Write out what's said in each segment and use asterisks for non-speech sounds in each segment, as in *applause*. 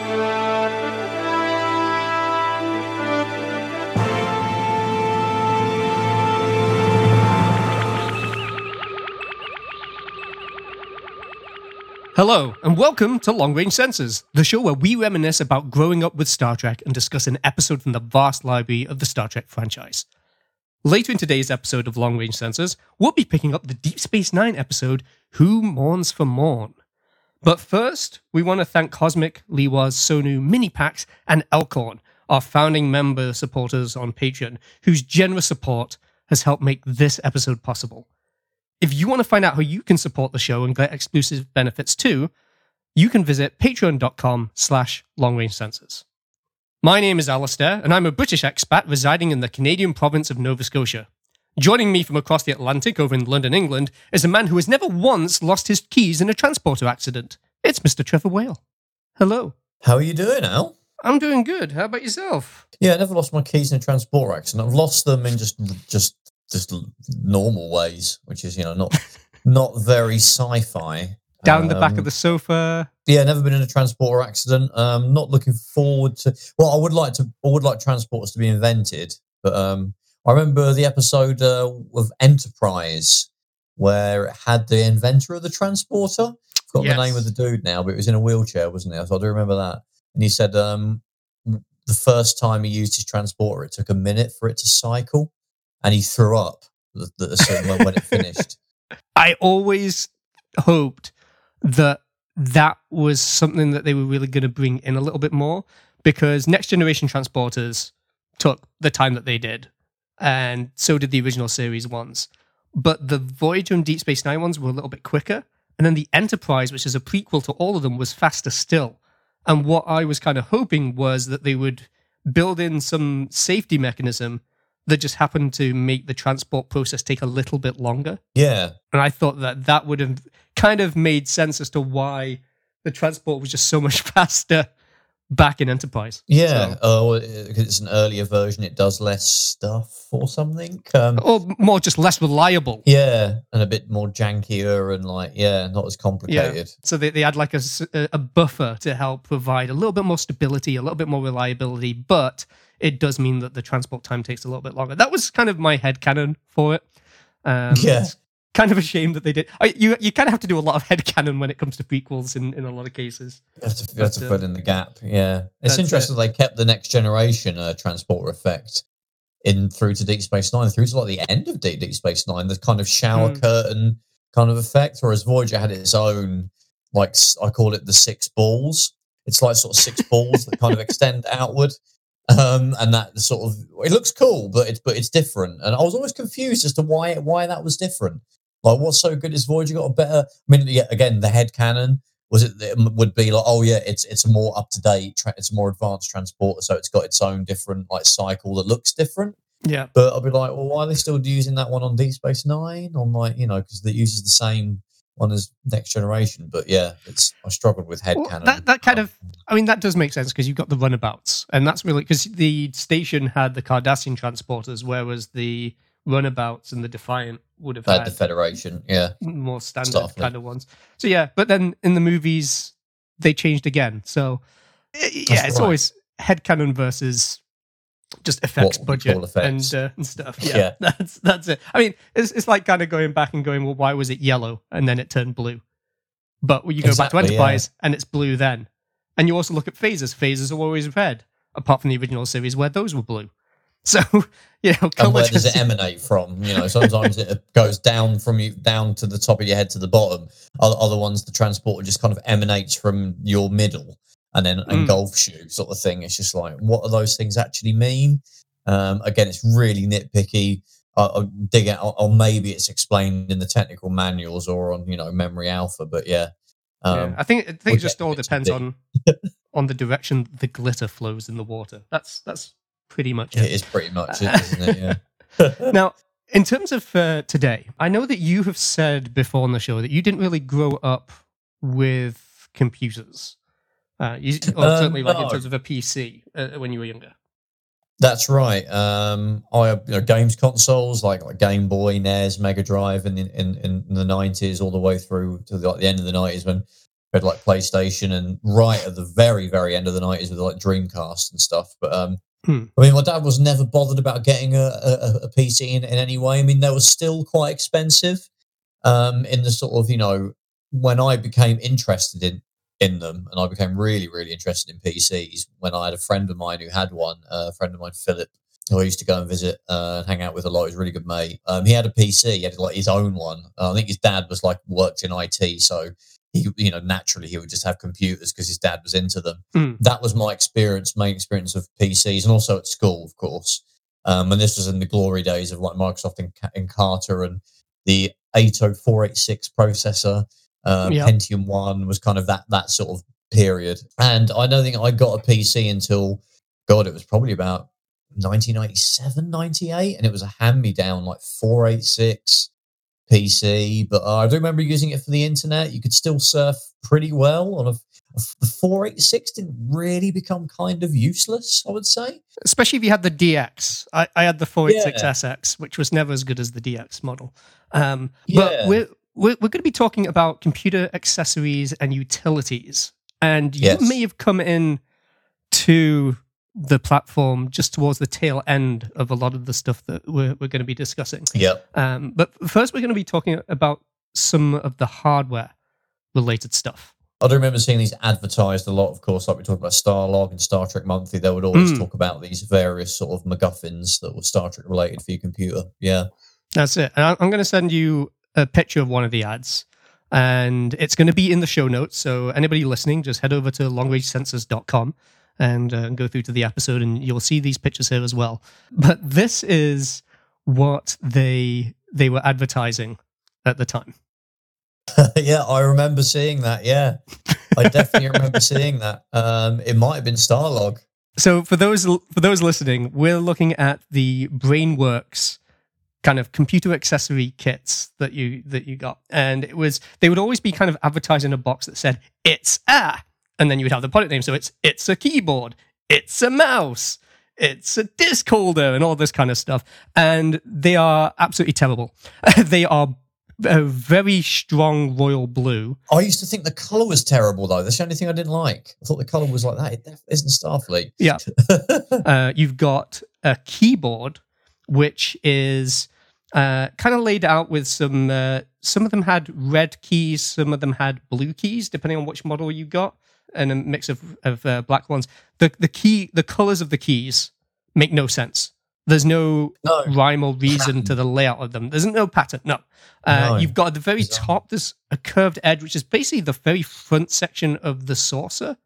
Hello, and welcome to Long Range Sensors, the show where we reminisce about growing up with Star Trek and discuss an episode from the vast library of the Star Trek franchise. Later in today's episode of Long Range Sensors, we'll be picking up the Deep Space Nine episode, Who Mourns for Morn? But first, we want to thank Cosmic, Liwaz, Sonu, Minipax, and Elkhorn, our founding member supporters on Patreon, whose generous support has helped make this episode possible. If you want to find out how you can support the show and get exclusive benefits too, you can visit patreon.com slash longrange sensors. My name is Alistair, and I'm a British expat residing in the Canadian province of Nova Scotia. Joining me from across the Atlantic over in London, England, is a man who has never once lost his keys in a transporter accident. It's Mr. Trevor Whale. Hello. How are you doing, Al? I'm doing good. How about yourself? Yeah, I never lost my keys in a transporter accident. I've lost them in just just just normal ways, which is you know not *laughs* not very sci-fi. Down the back Um, of the sofa. Yeah, never been in a transporter accident. Um, not looking forward to. Well, I would like to. I would like transporters to be invented, but um, I remember the episode uh, of Enterprise where it had the inventor of the transporter. Forgot the name of the dude now, but it was in a wheelchair, wasn't it? So I do remember that. And he said um, the first time he used his transporter, it took a minute for it to cycle, and he threw up the, the, so when, when it finished. *laughs* I always hoped that that was something that they were really going to bring in a little bit more because next generation transporters took the time that they did and so did the original series ones. But the voyager and deep space nine ones were a little bit quicker and then the enterprise which is a prequel to all of them was faster still. And what i was kind of hoping was that they would build in some safety mechanism that just happened to make the transport process take a little bit longer. Yeah, and I thought that that would have kind of made sense as to why the transport was just so much *laughs* faster back in Enterprise. Yeah, So- oh, because it's an earlier version, it does less stuff or something. Um, or more just less reliable. yeah, and a bit more jankier and like, yeah, not as complicated. Yeah. So they, they had like a, a buffer to help provide a little bit more stability, a little bit more reliability, but it does mean that the transport time takes a little bit longer. That was kind of my head headcanon for it. Um, Yeah. Kind of a shame that they did. I, you you kind of have to do a lot of head headcanon when it comes to prequels in, in a lot of cases. You have to, you have to But, uh, fill in the gap. Yeah, it's interesting they kept the next generation uh, transporter effect in through to Deep Space Nine, through to like the end of Deep, Deep Space Nine, the kind of shower Hmm. curtain kind of effect. Whereas Voyager had its own, like I call it the six balls. It's like sort of six balls that kind of extend outward. Um, and that sort of it looks cool, but it's but it's different. And I was always confused as to why why that was different. Like, what's so good? Is Voyager got a better? I mean, yeah, again, the head canon was it, it would be like, oh yeah, it's it's a more up to date, tra- it's a more advanced transporter, so it's got its own different like cycle that looks different. Yeah. But I'll be like, well, why are they still using that one on Deep Space Nine? On like, you know, because it uses the same one as Next Generation. But yeah, it's I struggled with head Well, canon. that- that kind of- I mean, that does make sense because you've got the runabouts, and that's really because the station had the Cardassian transporters, whereas the runabouts and the Defiant would have had had the Federation. Yeah, more standard Starfleet. kind of ones. So yeah, but then in the movies they changed again. So eh, yeah, That's it's right. always headcanon versus just effects budget effects. and uh, and stuff. Yeah, Yeah. *laughs* that's that's it. I mean, it's it's like kind of going back and going, well, why was it yellow and then it turned blue? But when you go back to Exactly, yeah. Enterprise and it's blue then, and you also look at phasers. Phasers are always red, apart from the original series where those were blue. So *laughs* you know, and where does it emanate from? You know, sometimes it goes down from you down to the top of your head to the bottom. Other, other ones, the transporter just kind of emanates from your middle and then Mm. engulfs you, sort of thing. It's just like, what do those things actually mean? Um, again, it's really nitpicky. I- I'll dig out, or- maybe it's explained in the technical manuals or on you know Memory Alpha. But yeah, Yeah, um, I think I think we'll it just all depends on *laughs* on the direction the glitter flows in the water. That's that's pretty much it it. is pretty much it, isn't it? Yeah. *laughs* Now, in terms of uh, today, I know that you have said before on the show that you didn't really grow up with computers. Uh, you, *laughs* or Um, certainly like in terms of a PC uh, when you were younger. That's right. Um, I you know, games consoles like like Game Boy, NES, Mega Drive, in in, in, in the nineties, all the way through to the, like the end of the nineties when We had like PlayStation and right at the very, very end of the 90s with like Dreamcast and stuff. But um, Hmm. I mean, my dad was never bothered about getting a, a, a PC in, in any way. I mean, they were still quite expensive um, in the sort of, you know, when I became interested in in them and I became really, really interested in PCs when I had a friend of mine who had one, a friend of mine, Philip, who I used to go and visit uh, and hang out with a lot. He was a really good mate. Um, he had a PC, he had like his own one. Uh, I think his dad was like worked in IT, so he, you know, naturally he would just have computers because his dad was into them. Hmm. That was my experience, main experience of PCs, and also at school, of course. Um, and this was in the glory days of like Microsoft and, Encarta and the 80486 processor. Uh, Yeah. Pentium One was kind of that that sort of period. And I don't think I got a PC until God, it was probably about 1997, 98, and it was a hand me down like 486 PC. But uh, I do remember using it for the internet. You could still surf pretty well on a. The 486 didn't really become kind of useless, I would say. Especially if you had the DX. I, I had the 486 Yeah. SX, which was never as good as the DX model. Um, Yeah. But we're, we're, we're going to be talking about computer accessories and utilities. And you Yes. may have come in to the platform just towards the tail end of a lot of the stuff that we're, we're going to be discussing. Yeah. Um, but first, we're going to be talking about some of the hardware related stuff. I do remember seeing these advertised a lot, of course, like we talked about Starlog and Star Trek Monthly. They would always Mm. talk about these various sort of MacGuffins that were Star Trek related for your computer. Yeah. That's it. And I'm going to send you a picture of one of the ads, and it's going to be in the show notes. So anybody listening, just head over to longrangesensors.com and uh, go through to the episode, and you'll see these pictures here as well. But this is what they they were advertising at the time. *laughs* yeah, I remember seeing that. Yeah. I definitely remember seeing that. Um, it might have been Starlog. So for those for those listening, we're looking at the BrainWorks kind of computer accessory kits that you that you got, and it was they would always be kind of advertised in a box that said "It's a," and then you would have the product name. So it's it's a keyboard, it's a mouse, it's a disc holder, and all this kind of stuff. And they are absolutely terrible. *laughs* they are a very strong royal blue. I used to think the color was terrible, though. That's the only thing I didn't like. I thought the color was like that. It def- isn't Starfleet. Yeah. *laughs* uh, you've got a keyboard which is uh, kind of laid out with some uh, some of them had red keys some of them had blue keys depending on which model you got and a mix of, of uh, black ones the the key the colors of the keys make no sense there's no no. rhyme or reason to the layout of them. There's no pattern. No. Uh, No. You've got at the very Bizarre. top, there's a curved edge, which is basically the very front section of the saucer.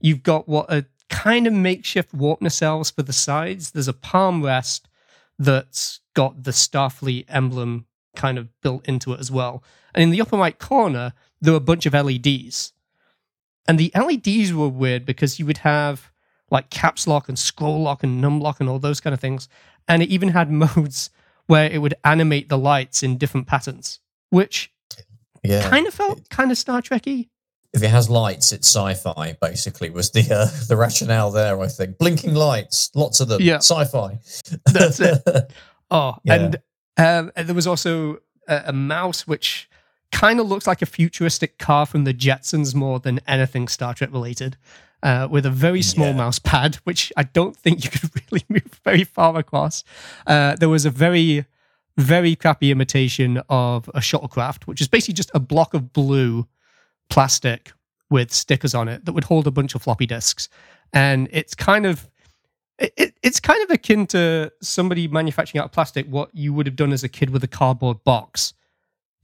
You've got what are kind of makeshift warp nacelles for the sides. There's a palm rest that's got the Starfleet emblem kind of built into it as well. And in the upper right corner, there are a bunch of LEDs. And the LEDs were weird because you would have like caps lock and scroll lock and num lock and all those kind of things. And it even had *laughs* modes where it would animate the lights in different patterns, which Yeah. kind of felt kind of Star Trekky. if it has lights, it's sci-fi. Basically, was the uh, *laughs* the rationale there. I think blinking lights, lots of them. Yeah. sci-fi. That's it. *laughs* Oh, Yeah. and um, and there was also a, a mouse which kind of looks like a futuristic car from the Jetsons more than anything Star Trek related, uh, with a very small Yeah. mouse pad, which I don't think you *laughs* could really move very far across. Uh, there was a very very crappy imitation of a shuttlecraft, which is basically just a block of blue plastic with stickers on it that would hold a bunch of floppy disks. And it's kind of it, it, it's kind of akin to somebody manufacturing out of plastic what you would have done as a kid with a cardboard box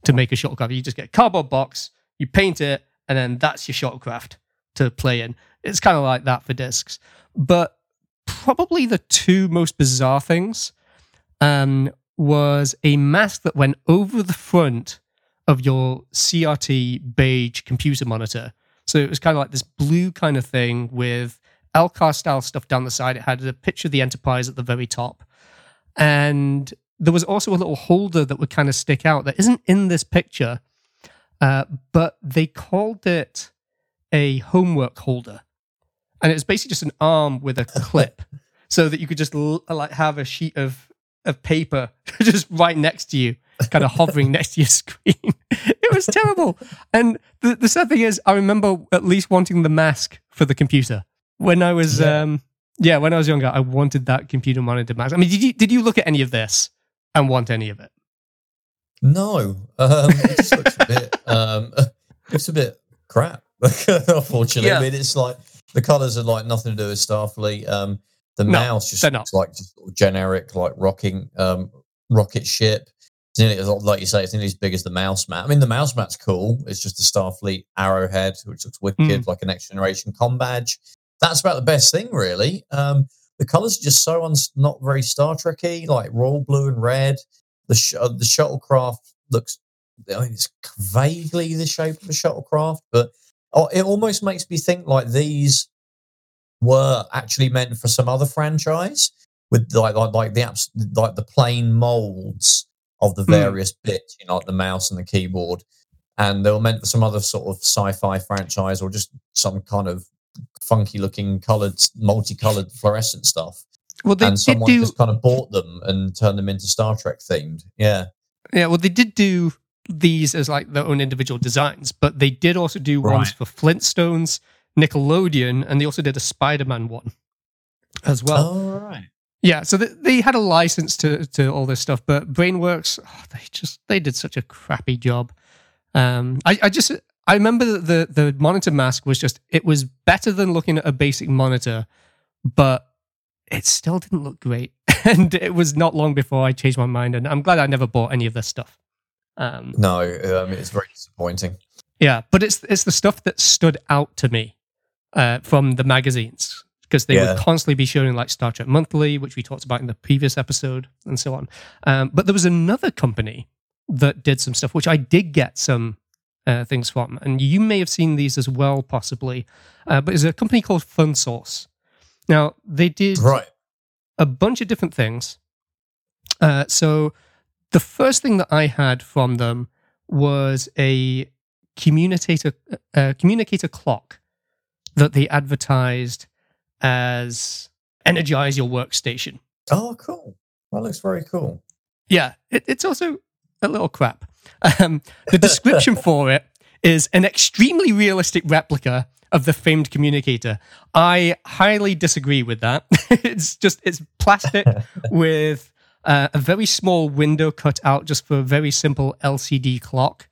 to make a shuttlecraft. You just get a cardboard box, you paint it, and then that's your shuttlecraft to play in. It's kind of like that for discs. But probably the two most bizarre things um, was a mask that went over the front of your CRT beige computer monitor. So it was kind of like this blue kind of thing with LCARS style stuff down the side. It had a picture of the Enterprise at the very top. And there was also a little holder that would kind of stick out that isn't in this picture, uh, but they called it a homework holder. And it was basically just an arm with a *laughs* clip so that you could just l- like have a sheet of, of paper *laughs* just right next to you kind of *laughs* hovering next to your screen. it was terrible. And the, the sad thing is, I remember at least wanting the mask for the computer when I was, yeah. um, yeah, when I was younger. I wanted that computer monitor mask. I mean, did you did you look at any of this and want any of it? No, um, it just looks a bit. Um, *laughs* it's a bit crap. *laughs* Unfortunately, yeah. I mean, it's like the colors are like nothing to do with Starfleet. Um, the no, mouse just looks like just generic, like rocking um, rocket ship. It's Nearly, like you say, it's nearly as big as the mouse mat. I mean, the mouse mat's cool. It's just a Starfleet arrowhead, which looks wicked, mm. like a next generation com badge. That's about the best thing, really. Um, the colors are just so un- not very Star Trekky, like royal blue and red. The sh- uh, the shuttlecraft looks, I mean, it's vaguely the shape of a shuttlecraft, but oh, it almost makes me think like these were actually meant for some other franchise with like like, like the apps like the plain molds of the hmm. various mm. bits, you know, like the mouse and the keyboard, and they were meant for some other sort of sci-fi franchise or just some kind of funky looking colored, multicolored fluorescent stuff. Well, they and someone do... just kind of bought them and turned them into Star Trek themed. Yeah, yeah. Well, they did do these as like their own individual designs, but they did also do right. ones for Flintstones, Nickelodeon, and they also did a Spider-Man one as well. Oh, right. Yeah, so they had a license to to all this stuff, but BrainWorks, oh, they just they did such a crappy job. Um, I, I just I remember the the monitor mask was just it was better than looking at a basic monitor, but it still didn't look great. *laughs* and it was not long before I changed my mind, and I'm glad I never bought any of this stuff. Um, no, um, it's very disappointing. Yeah, but it's it's the stuff that stood out to me uh, from the magazines because they yeah. would constantly be showing like Star Trek Monthly, which we talked about in the previous episode, and so on. Um, but there was another company that did some stuff, which I did get some uh, things from, and you may have seen these as well, possibly. Uh, but it's a company called Fun Source. Now they did right. a bunch of different things. Uh, so the first thing that I had from them was a communicator uh, communicator clock that they advertised as energize your workstation. Oh, cool. That looks very cool. Yeah, it, it's also a little crap. Um, the description *laughs* for it is an extremely realistic replica of the famed communicator. I highly disagree with that. *laughs* it's just it's plastic *laughs* with uh, a very small window cut out just for a very simple LCD clock,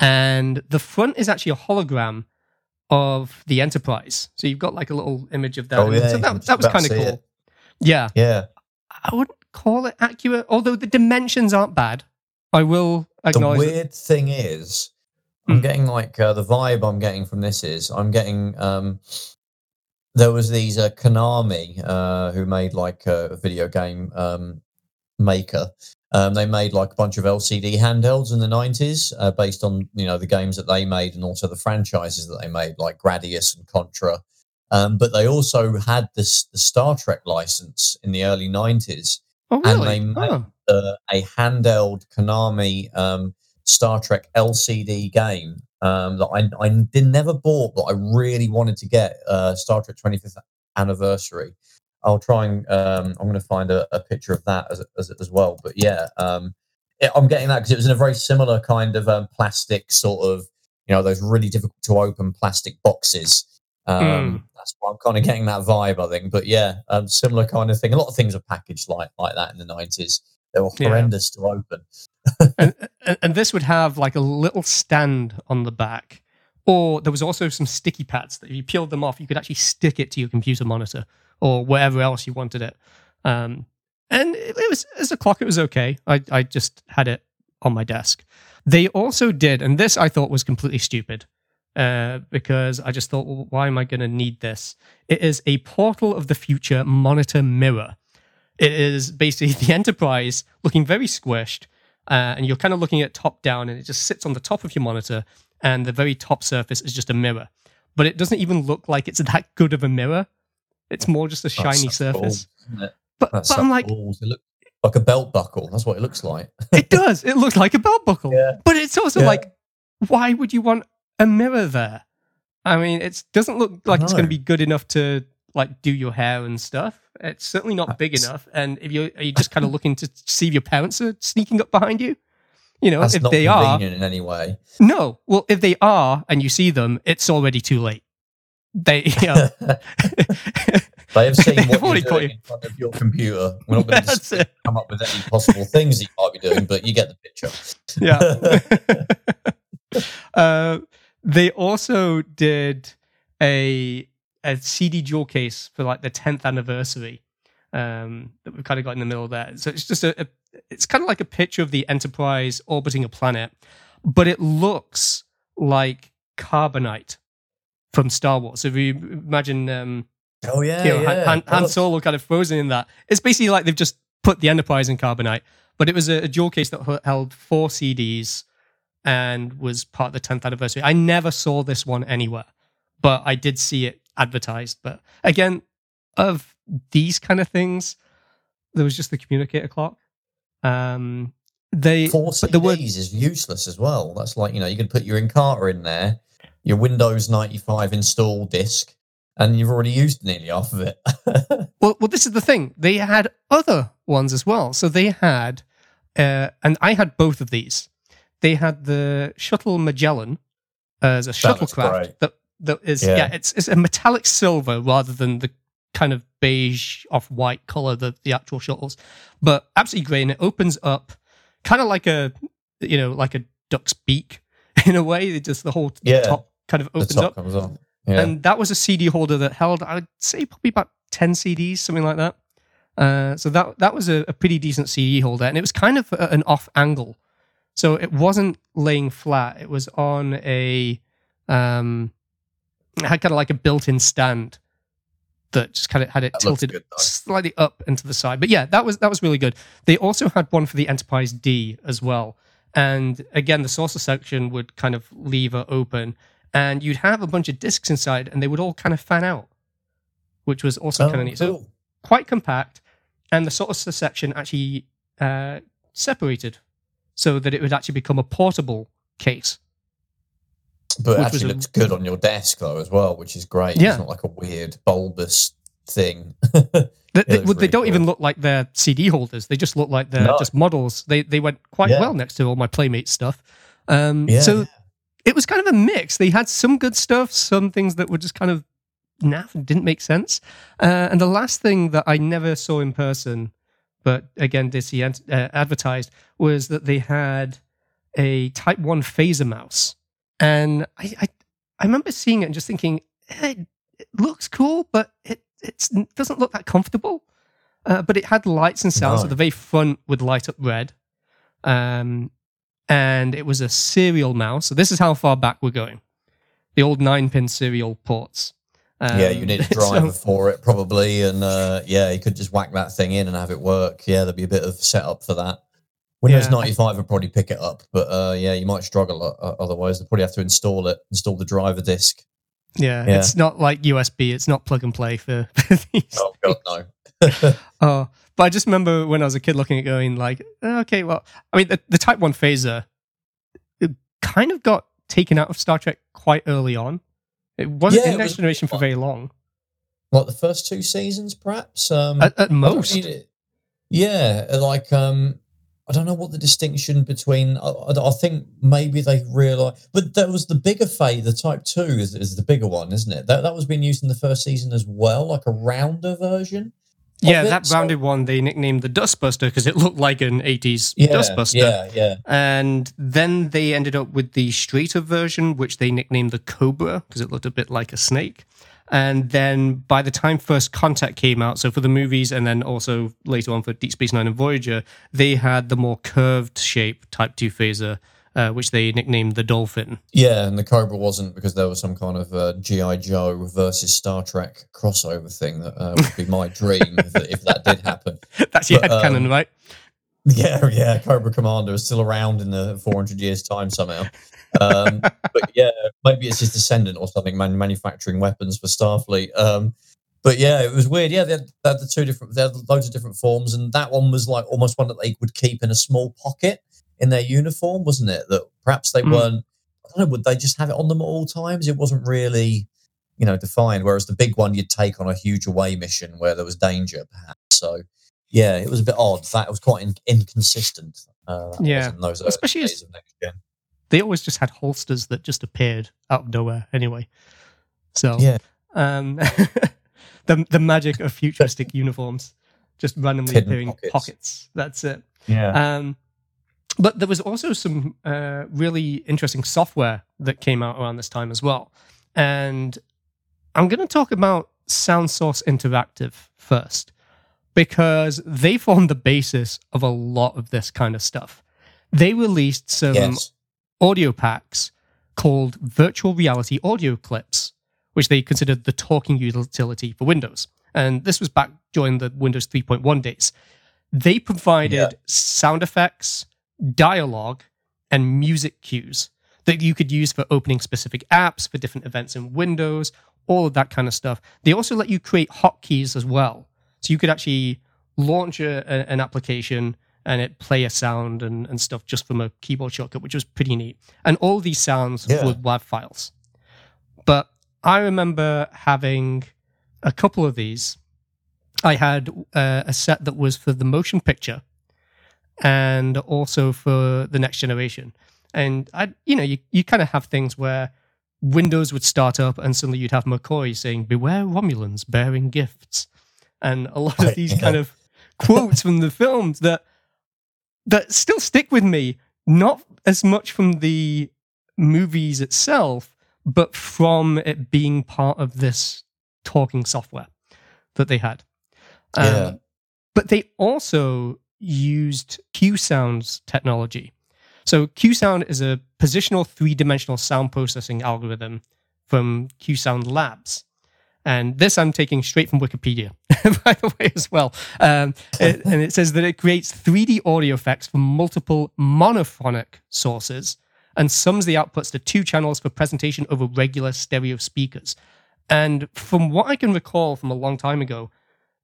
and the front is actually a hologram of the Enterprise. So you've got like a little image of that. Oh, yeah, so that, that was kind of cool. It. Yeah. Yeah. I wouldn't call it accurate, although the dimensions aren't bad. I will acknowledge. The weird that. thing is, I'm mm. getting like uh, the vibe I'm getting from this is I'm getting. um There was these uh, Konami uh, who made like a video game um, maker, um, they made like a bunch of LCD handhelds in the 90s uh, based on you know the games that they made and also the franchises that they made like Gradius and Contra. Um, but they also had this the Star Trek license in the early 90s, oh, really? and they made oh. Uh, a handheld Konami um, Star Trek LCD game um, that I, I did never bought, but I really wanted to get uh, Star Trek 25th anniversary. I'll try and um, I'm going to find a, a, picture of that as, as, as well. But yeah, um, it, I'm getting that because it was in a very similar kind of um, plastic sort of, you know, those really difficult to open plastic boxes. Mm. That's why I'm kind of getting that vibe, I think. But yeah, um, similar kind of thing. A lot of things are packaged like like that in the 90s. They were horrendous yeah. to open. *laughs* and, and this would have like a little stand on the back. Or there was also some sticky pads that if you peeled them off, you could actually stick it to your computer monitor or wherever else you wanted it. Um, and it, it was as a clock, it was okay. I, I just had it on my desk. They also did, and this I thought was completely stupid. Uh, because I just thought, well, why am I going to need this? It is a Portal of the Future monitor mirror. It is basically *laughs* the Enterprise looking very squished, uh, and you're kind of looking at top down, and it just sits on the top of your monitor, and the very top surface is just a mirror. But it doesn't even look like it's that good of a mirror. It's more just a shiny surface. Balls, but, but I'm like, balls. it looks like a belt buckle. That's what it looks like. *laughs* it does. It looks like a belt buckle. Yeah. But it's also yeah. like, why would you want a mirror there? I mean, it doesn't look like it's going to be good enough to like do your hair and stuff. It's certainly not big enough. And if you're, are you just kind of looking to see if your parents are sneaking up behind you? You know, That's if not they are, in any way. no. Well, if they are, and you see them, it's already too late. They, you know, *laughs* They have *laughs* seen what you're doing you. in front of your computer. We're not going *laughs* to come up with any possible things that you might be doing, but you get the picture. Yeah. uh, they also did a a CD jewel case for like the 10th anniversary um, that we've kind of got in the middle there. So it's just a, a it's kind of like a picture of the Enterprise orbiting a planet, but it looks like carbonite from Star Wars. So if you imagine um, oh yeah, you know, yeah. Han, Han Solo kind of frozen in that. It's basically like they've just put the Enterprise in carbonite, but it was a, a jewel case that held four CDs and was part of the 10th anniversary. I never saw this one anywhere, but I did see it advertised. But again, of these kind of things, there was just the communicator clock. Um, they the word- is useless as well. That's like you know you can put your Encarta in there, your Windows ninety five install disk, and you've already used nearly half of it. *laughs* Well, well, this is the thing. They had other ones as well. So they had, uh, and I had both of these. They had the shuttle Magellan as a looks shuttlecraft that that is Yeah. yeah. it's it's a metallic silver rather than the kind of beige off white color that the actual shuttles, but absolutely great. And it opens up kind of like a you know like a duck's beak *laughs* in a way. It just the whole Yeah. top kind of opens up. on. Yeah. And that was a CD holder that held, I would say, probably about 10 CDs, something like that. Uh, so that that was a, a pretty decent CD holder, and it was kind of a- an off angle, so it wasn't laying flat. It was on a, um, it had kind of like a built-in stand that just kind of had it That tilted good, slightly up and to the side. But yeah, that was that was really good. They also had one for the Enterprise D as well, and again, the saucer section would kind of leave it open, and you'd have a bunch of discs inside, and they would all kind of fan out, which was also Oh, kind of neat. So quite compact, and the saucer section actually uh, separated so that it would actually become a portable case. But it which actually a- looks good on your desk though as well, which is great. Yeah. It's not like a weird bulbous thing. *laughs* They, they, they really don't even look like they're CD holders. They just look like they're No. just models. They they went quite Yeah. well next to all my Playmate stuff. Um, yeah. so it was kind of a mix. They had some good stuff, some things that were just kind of naff and didn't make sense. Uh, and the last thing that I never saw in person, but again did see uh, advertised, was that they had a Type One phaser mouse, and I I, I remember seeing it and just thinking eh, it, it looks cool, but it it doesn't look that comfortable. Uh, but it had lights and sounds. So the very front would light up red. Um, and it was a serial mouse. So this is how far back we're going. The old nine pin serial ports. Um, yeah, you need a *laughs* so- driver for it probably, and uh, yeah, you could just whack that thing in and have it work. Yeah, there'd be a bit of setup for that. Windows Yeah. 95 would probably pick it up, but uh, yeah, you might struggle uh, otherwise. They'll probably have to install it, install the driver disk. yeah, Yeah. it's not like USB. It's not plug and play for, *laughs* for these. Oh god, no. *laughs* Oh, but I just remember when I was a kid looking at going like, okay, well, I mean, the, the Type One phaser it kind of got taken out of Star Trek quite early on. It wasn't Yeah, in Next was- Generation for very long. What the first two seasons, perhaps? Um, At, at most, it. Yeah, like um, I don't know what the distinction between. I, I I think maybe they realised, but there was the bigger phase. The Type Two is, is the bigger one, isn't it? That that was being used in the first season as well, like a rounder version. yeah, that so- rounded one they nicknamed the Dustbuster because it looked like an '80s Yeah, Dustbuster. yeah, yeah. And then they ended up with the straighter version, which they nicknamed the Cobra because it looked a bit like a snake. And then by the time First Contact came out, so for the movies and then also later on for Deep Space Nine and Voyager, they had the more curved shape Type 2 phaser, uh, which they nicknamed the Dolphin. Yeah, and the Cobra wasn't because there was some kind of uh, GI Joe versus Star Trek crossover thing that uh, would be my dream if, if that did happen. *laughs* That's your But, head canon, um, right? *laughs* Yeah, yeah, Cobra Commander is still around in the 400 years' time somehow. Um, *laughs* but yeah, maybe it's his descendant or something, man, manufacturing weapons for Starfleet. Um, but yeah, it was weird. Yeah, they had, they had the two different, they had loads of different forms, and that one was like almost one that they would keep in a small pocket in their uniform, wasn't it? That perhaps they Mm. weren't. I don't know. Would they just have it on them at all times? It wasn't really, you know, defined. Whereas the big one you'd take on a huge away mission where there was danger, perhaps. So yeah, it was a bit odd. That was quite in- inconsistent. Uh, Yeah. was in those Especially as- days of next gen. They always just had holsters that just appeared out of nowhere anyway. So Yeah. um, *laughs* the the magic of futuristic uniforms just randomly Hidden appearing pockets. pockets. That's it. Yeah. Um, but there was also some uh, really interesting software that came out around this time as well. And I'm going to talk about Sound Source Interactive first, because they formed the basis of a lot of this kind of stuff. They released some yes. Audio packs called virtual reality audio clips, which they considered the talking utility for Windows. And this was back during the Windows 3.1 days. They provided Yeah. sound effects, dialogue, and music cues that you could use for opening specific apps, for different events in Windows, all of that kind of stuff. They also let you create hotkeys as well. So you could actually launch a, an application and it play a sound and, and stuff just from a keyboard shortcut, which was pretty neat. And all these sounds Yeah. were WAV files. But I remember having a couple of these. I had uh, a set that was for the motion picture and also for the next generation. And I, you know, you, you kind of have things where Windows would start up and suddenly you'd have McCoy saying, Beware Romulans bearing gifts. And a lot of these kind of quotes from the films that that still stick with me, not as much from the movies itself, but from it being part of this talking software that they had. Um, Yeah. But they also used QSound's technology. So QSound is a positional three dimensional sound processing algorithm from QSound Labs. And this I'm taking straight from Wikipedia, *laughs* by the way, as well. Um, it- and it says that it creates 3D audio effects from multiple monophonic sources and sums the outputs to two channels for presentation over regular stereo speakers. And from what I can recall from a long time ago,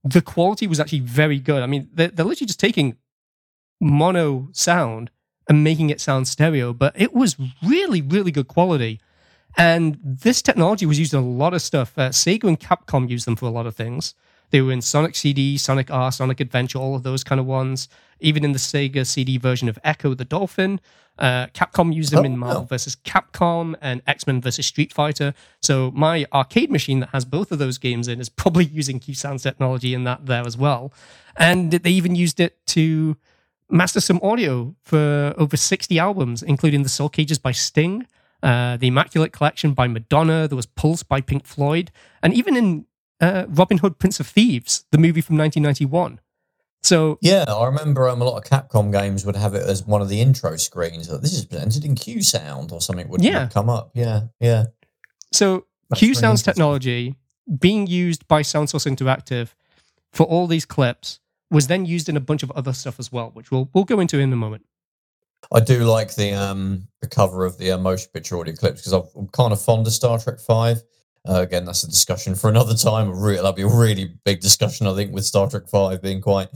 the quality was actually very good. I mean, they're, they're literally just taking mono sound and making it sound stereo, but it was really, really good quality. And this technology was used in a lot of stuff. Uh, Sega and Capcom used them for a lot of things. They were in Sonic CD, Sonic R, Sonic Adventure, all of those kind of ones. Even in the Sega CD version of Ecco the Dolphin, uh, Capcom used them Oh, in Marvel wow. versus Capcom and X Men versus Street Fighter. So my arcade machine that has both of those games in is probably *laughs* using QSounds technology in that there as well. And they even used it to master some audio for over 60 albums, including the Soul Cages by Sting, uh, the Immaculate Collection by Madonna, there was Pulse by Pink Floyd, and even in uh, Robin Hood, Prince of Thieves, the movie from 1991. So Yeah, I remember um, a lot of Capcom games would have it as one of the intro screens. Like, this is presented in Q Sound or something would Yeah. come up. Yeah, yeah. So That's Q really Sounds technology being used by SoundSource Interactive for all these clips was then used in a bunch of other stuff as well, which we'll we'll go into in a moment. I do like the um the cover of the uh, motion picture audio clips because I'm kind of fond of Star Trek Five. Uh, again, that's a discussion for another time. A Re- that'll be a really big discussion, I think, with Star Trek Five being quite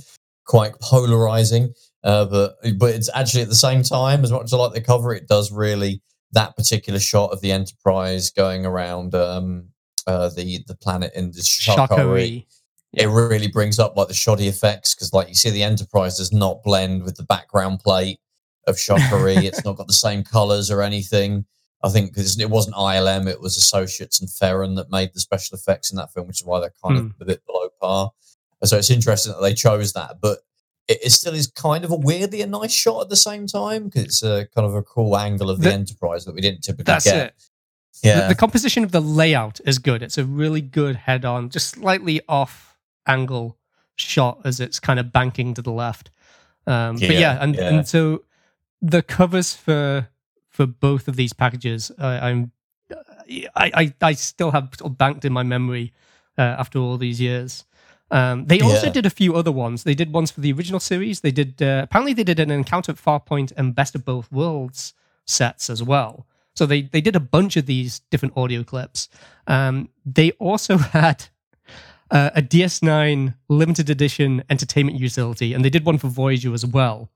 quite polarizing. Uh, but but it's actually at the same time, as much as I like the cover, it does really that particular shot of the Enterprise going around um uh, the the planet in the Sha Ka Ree Sha Ka Ree. it really brings up like the shoddy effects because like you see the enterprise does not blend with the background plate of Sha Ka Ree. *laughs* it's not got the same colors or anything i think because it wasn't ilm it was associates and Ferren that made the special effects in that film which is why they're kind of a bit below par so it's interesting that they chose that but it, it still is kind of a weirdly a nice shot at the same time because it's a kind of a cool angle of the, The- enterprise that we didn't typically That's get it. Yeah The, composition of the layout is good. It's a really good head on, just slightly off angle shot as it's kind of banking to the left. Um, but Yeah, yeah, and, yeah. and so the covers for for both of these packages, I, I'm I, I I still have sort of banked in my memory uh, after all these years. Um, they also Yeah. did a few other ones. They did ones for the original series. They did uh, apparently they did an Encounter at Farpoint and Best of Both Worlds sets as well. So they they did a bunch of these different audio clips. Um, they also *laughs* had uh, a DS9 limited edition entertainment utility, and they did one for Voyager as well.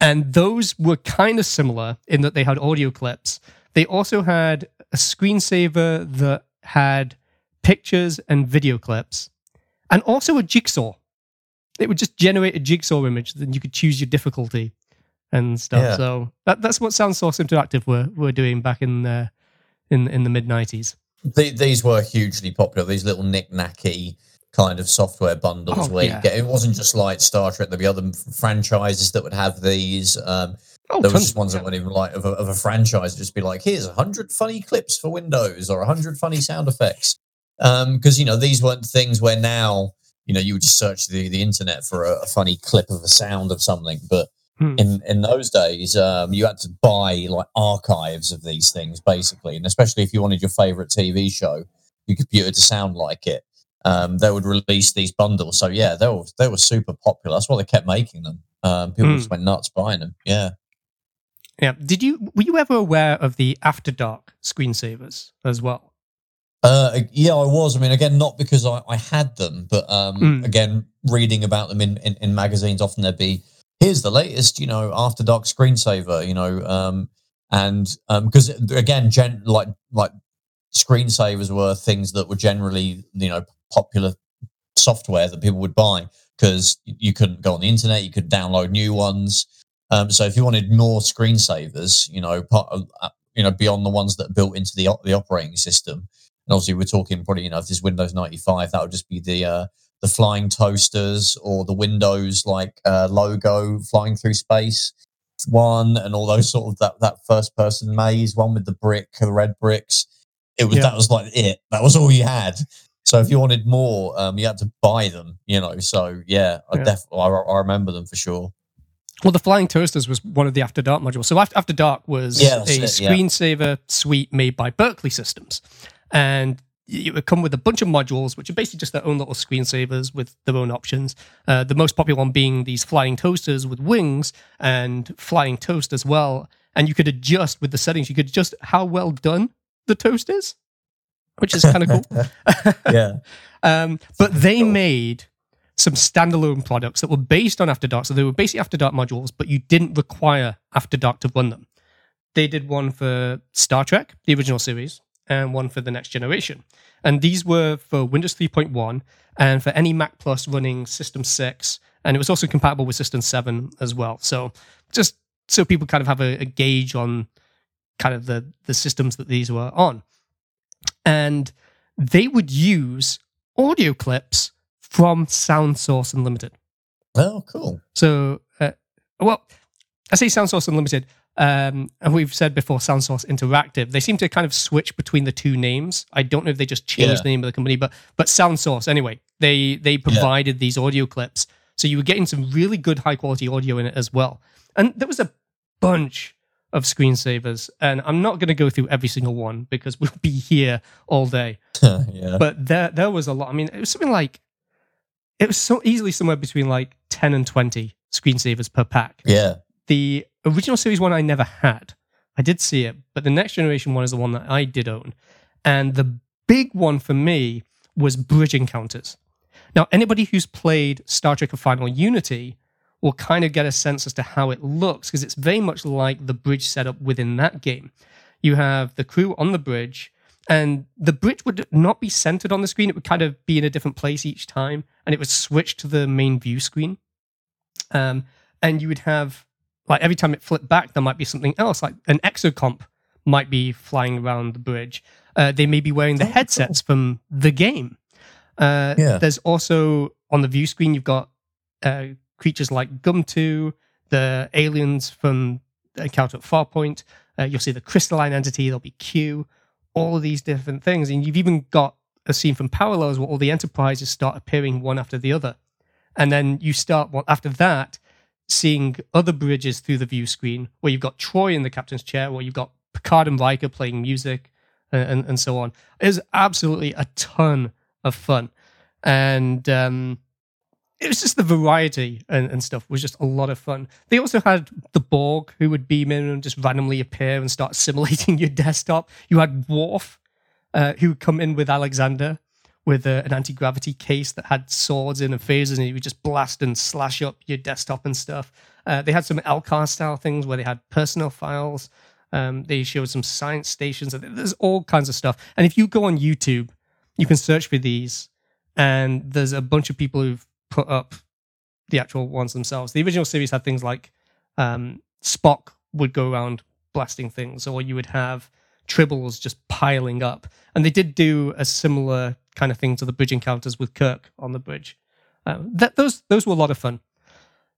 And those were kind of similar in that they had audio clips. They also had a screensaver that had pictures and video clips, and also a jigsaw. it would just generate a jigsaw image. Then you could choose your difficulty and stuff. Yeah. So that, that's what Sound Source Interactive were were doing back in the in in the mid nineties. The, these were hugely popular. These little knick-knacky kind of software bundles Oh, where yeah. you get it wasn't just like Star Trek. There'd be other franchises that would have these. Um, Oh, there was just ones that weren't even like of a, of a franchise. Just be like, here's a hundred funny clips for Windows or a hundred funny sound effects. Because you know these weren't things where now you know you would just search the, the internet for a, a funny clip of a sound of something, but Hmm. in in those days um, you had to buy like archives of these things basically, and especially if you wanted your favorite TV show, your computer to sound like it. Um, they would release these bundles. So yeah, they were they were super popular. That's why they kept making them. Um, people Hmm. just went nuts buying them. Yeah. Yeah. Did you were you ever aware of the After Dark screensavers as well? Uh, yeah, I was. I mean, again, not because I, I had them, but um, Mm. again, reading about them in, in, in magazines, often there'd be, here's the latest, you know, After Dark screensaver, you know, um, and because again, gen, like like screensavers were things that were generally, you know, popular software that people would buy because you couldn't go on the internet, you could download new ones. Um, so if you wanted more screensavers, you know, part of, uh, you know, beyond the ones that are built into the the operating system, and obviously, we're talking probably, you know, if this Windows 95, that would just be the uh, the flying toasters or the Windows like uh, logo flying through space one, and all those sort of that that first person maze one with the brick, the red bricks. It was Yeah. that was like it. That was all you had. So if you wanted more, um, you had to buy them. You know. So yeah, I Yeah. definitely I, I remember them for sure. Well, the Flying Toasters was one of the After Dark modules. So After, Dark was Yeah, a it, yeah. screensaver suite made by Berkeley Systems, and it would come with a bunch of modules, which are basically just their own little screensavers with their own options. Uh, the most popular one being these flying toasters with wings and flying toast as well. And you could adjust with the settings. You could adjust how well done the toast is, which is kind of cool. *laughs* yeah. Um, but they Cool. made some standalone products that were based on After Dark. So they were basically After Dark modules, but you didn't require After Dark to run them. They did one for Star Trek, the original series, and one for the next generation. And these were for Windows 3.1 and for any Mac Plus running System 6. And it was also compatible with System 7 as well. So just so people kind of have a, a gauge on kind of the, the systems that these were on. And they would use audio clips from Sound Source Unlimited. Oh, cool. So, uh, well, I say Sound Source Unlimited, um, and we've said before Sound Source Interactive. They seem to kind of switch between the two names. I don't know if they just changed Yeah. the name of the company, but but Sound Source anyway. They they provided these audio clips, so you were getting some really good high quality audio in it as well. And there was a bunch of screensavers, and I'm not going to go through every single one because *laughs* we'll be here all day *laughs* yeah. but there there was a lot. I mean, it was something like it was so easily somewhere between like ten and twenty screensavers per pack. Yeah. The original series one I never had. I did see it, but the next generation one is the one that I did own. And the big one for me was bridge encounters. Now, anybody who's played Star Trek: A Final Unity will kind of get a sense as to how it looks because it's very much like the bridge setup within that game. You have the crew on the bridge, and the bridge would not be centered on the screen. It would kind of be in a different place each time, and it would switch to the main view screen. Um, and you would have like every time it flipped back, there might be something else, like an exocomp might be flying around the bridge. Uh, they may be wearing the headsets from the game. Uh, Yeah. There's also on the view screen, you've got uh, creatures like Gomtuu, the aliens from Encounter at Farpoint. Uh, you'll see the crystalline entity. There'll be Q. All of these different things, and you've even got a scene from Parallels where all the enterprises start appearing one after the other, and then you start well after that seeing other bridges through the view screen where you've got Troi in the captain's chair, where you've got Picard and Riker playing music, and, and, and so on. It is absolutely a ton of fun. And um, it was just the variety and, and stuff was just a lot of fun. They also had the Borg who would beam in and just randomly appear and start *laughs* simulating your desktop. You had Worf uh, who would come in with Alexander with a, an anti gravity case that had swords in and phasers, and he would just blast and slash up your desktop and stuff. Uh, they had some LCARS style things where they had personnel files. Um, they showed some science stations. There's all kinds of stuff. And if you go on YouTube, you can search for these, and there's a bunch of people who've put up the actual ones themselves. The original series had things like um, Spock would go around blasting things, or you would have tribbles just piling up. And they did do a similar kind of thing to the bridge encounters with Kirk on the bridge. Um, that those those were a lot of fun.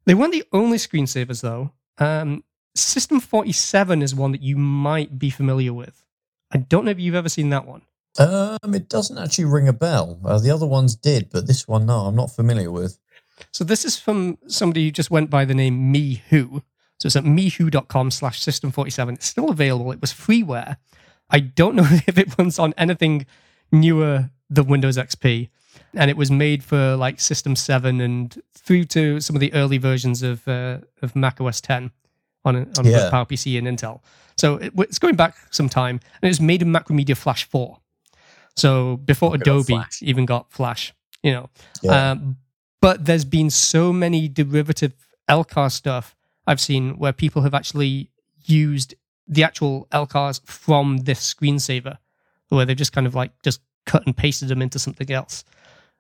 They weren't the only screensavers though. Um, System 47 is one that you might be familiar with. I don't know if you've ever seen that one. Um, it doesn't actually ring a bell. Uh, the other ones did, but this one, no, I'm not familiar with. So this is from somebody who just went by the name Me Who. So it's at mewho.com slash system47. It's still available. It was freeware. I don't *laughs* know if it runs on anything newer than Windows XP. And it was made for like System 7 and through to some of the early versions of uh, of Mac OS 10 on, on Yeah. PowerPC and Intel. So it, it's going back some time. And it was made in Macromedia Flash 4. So before Look Adobe even got Flash, you know. Yeah. Um, but there's been so many derivative LCAR stuff I've seen where people have actually used the actual LCARS from this screensaver, where they've just kind of like just cut and pasted them into something else,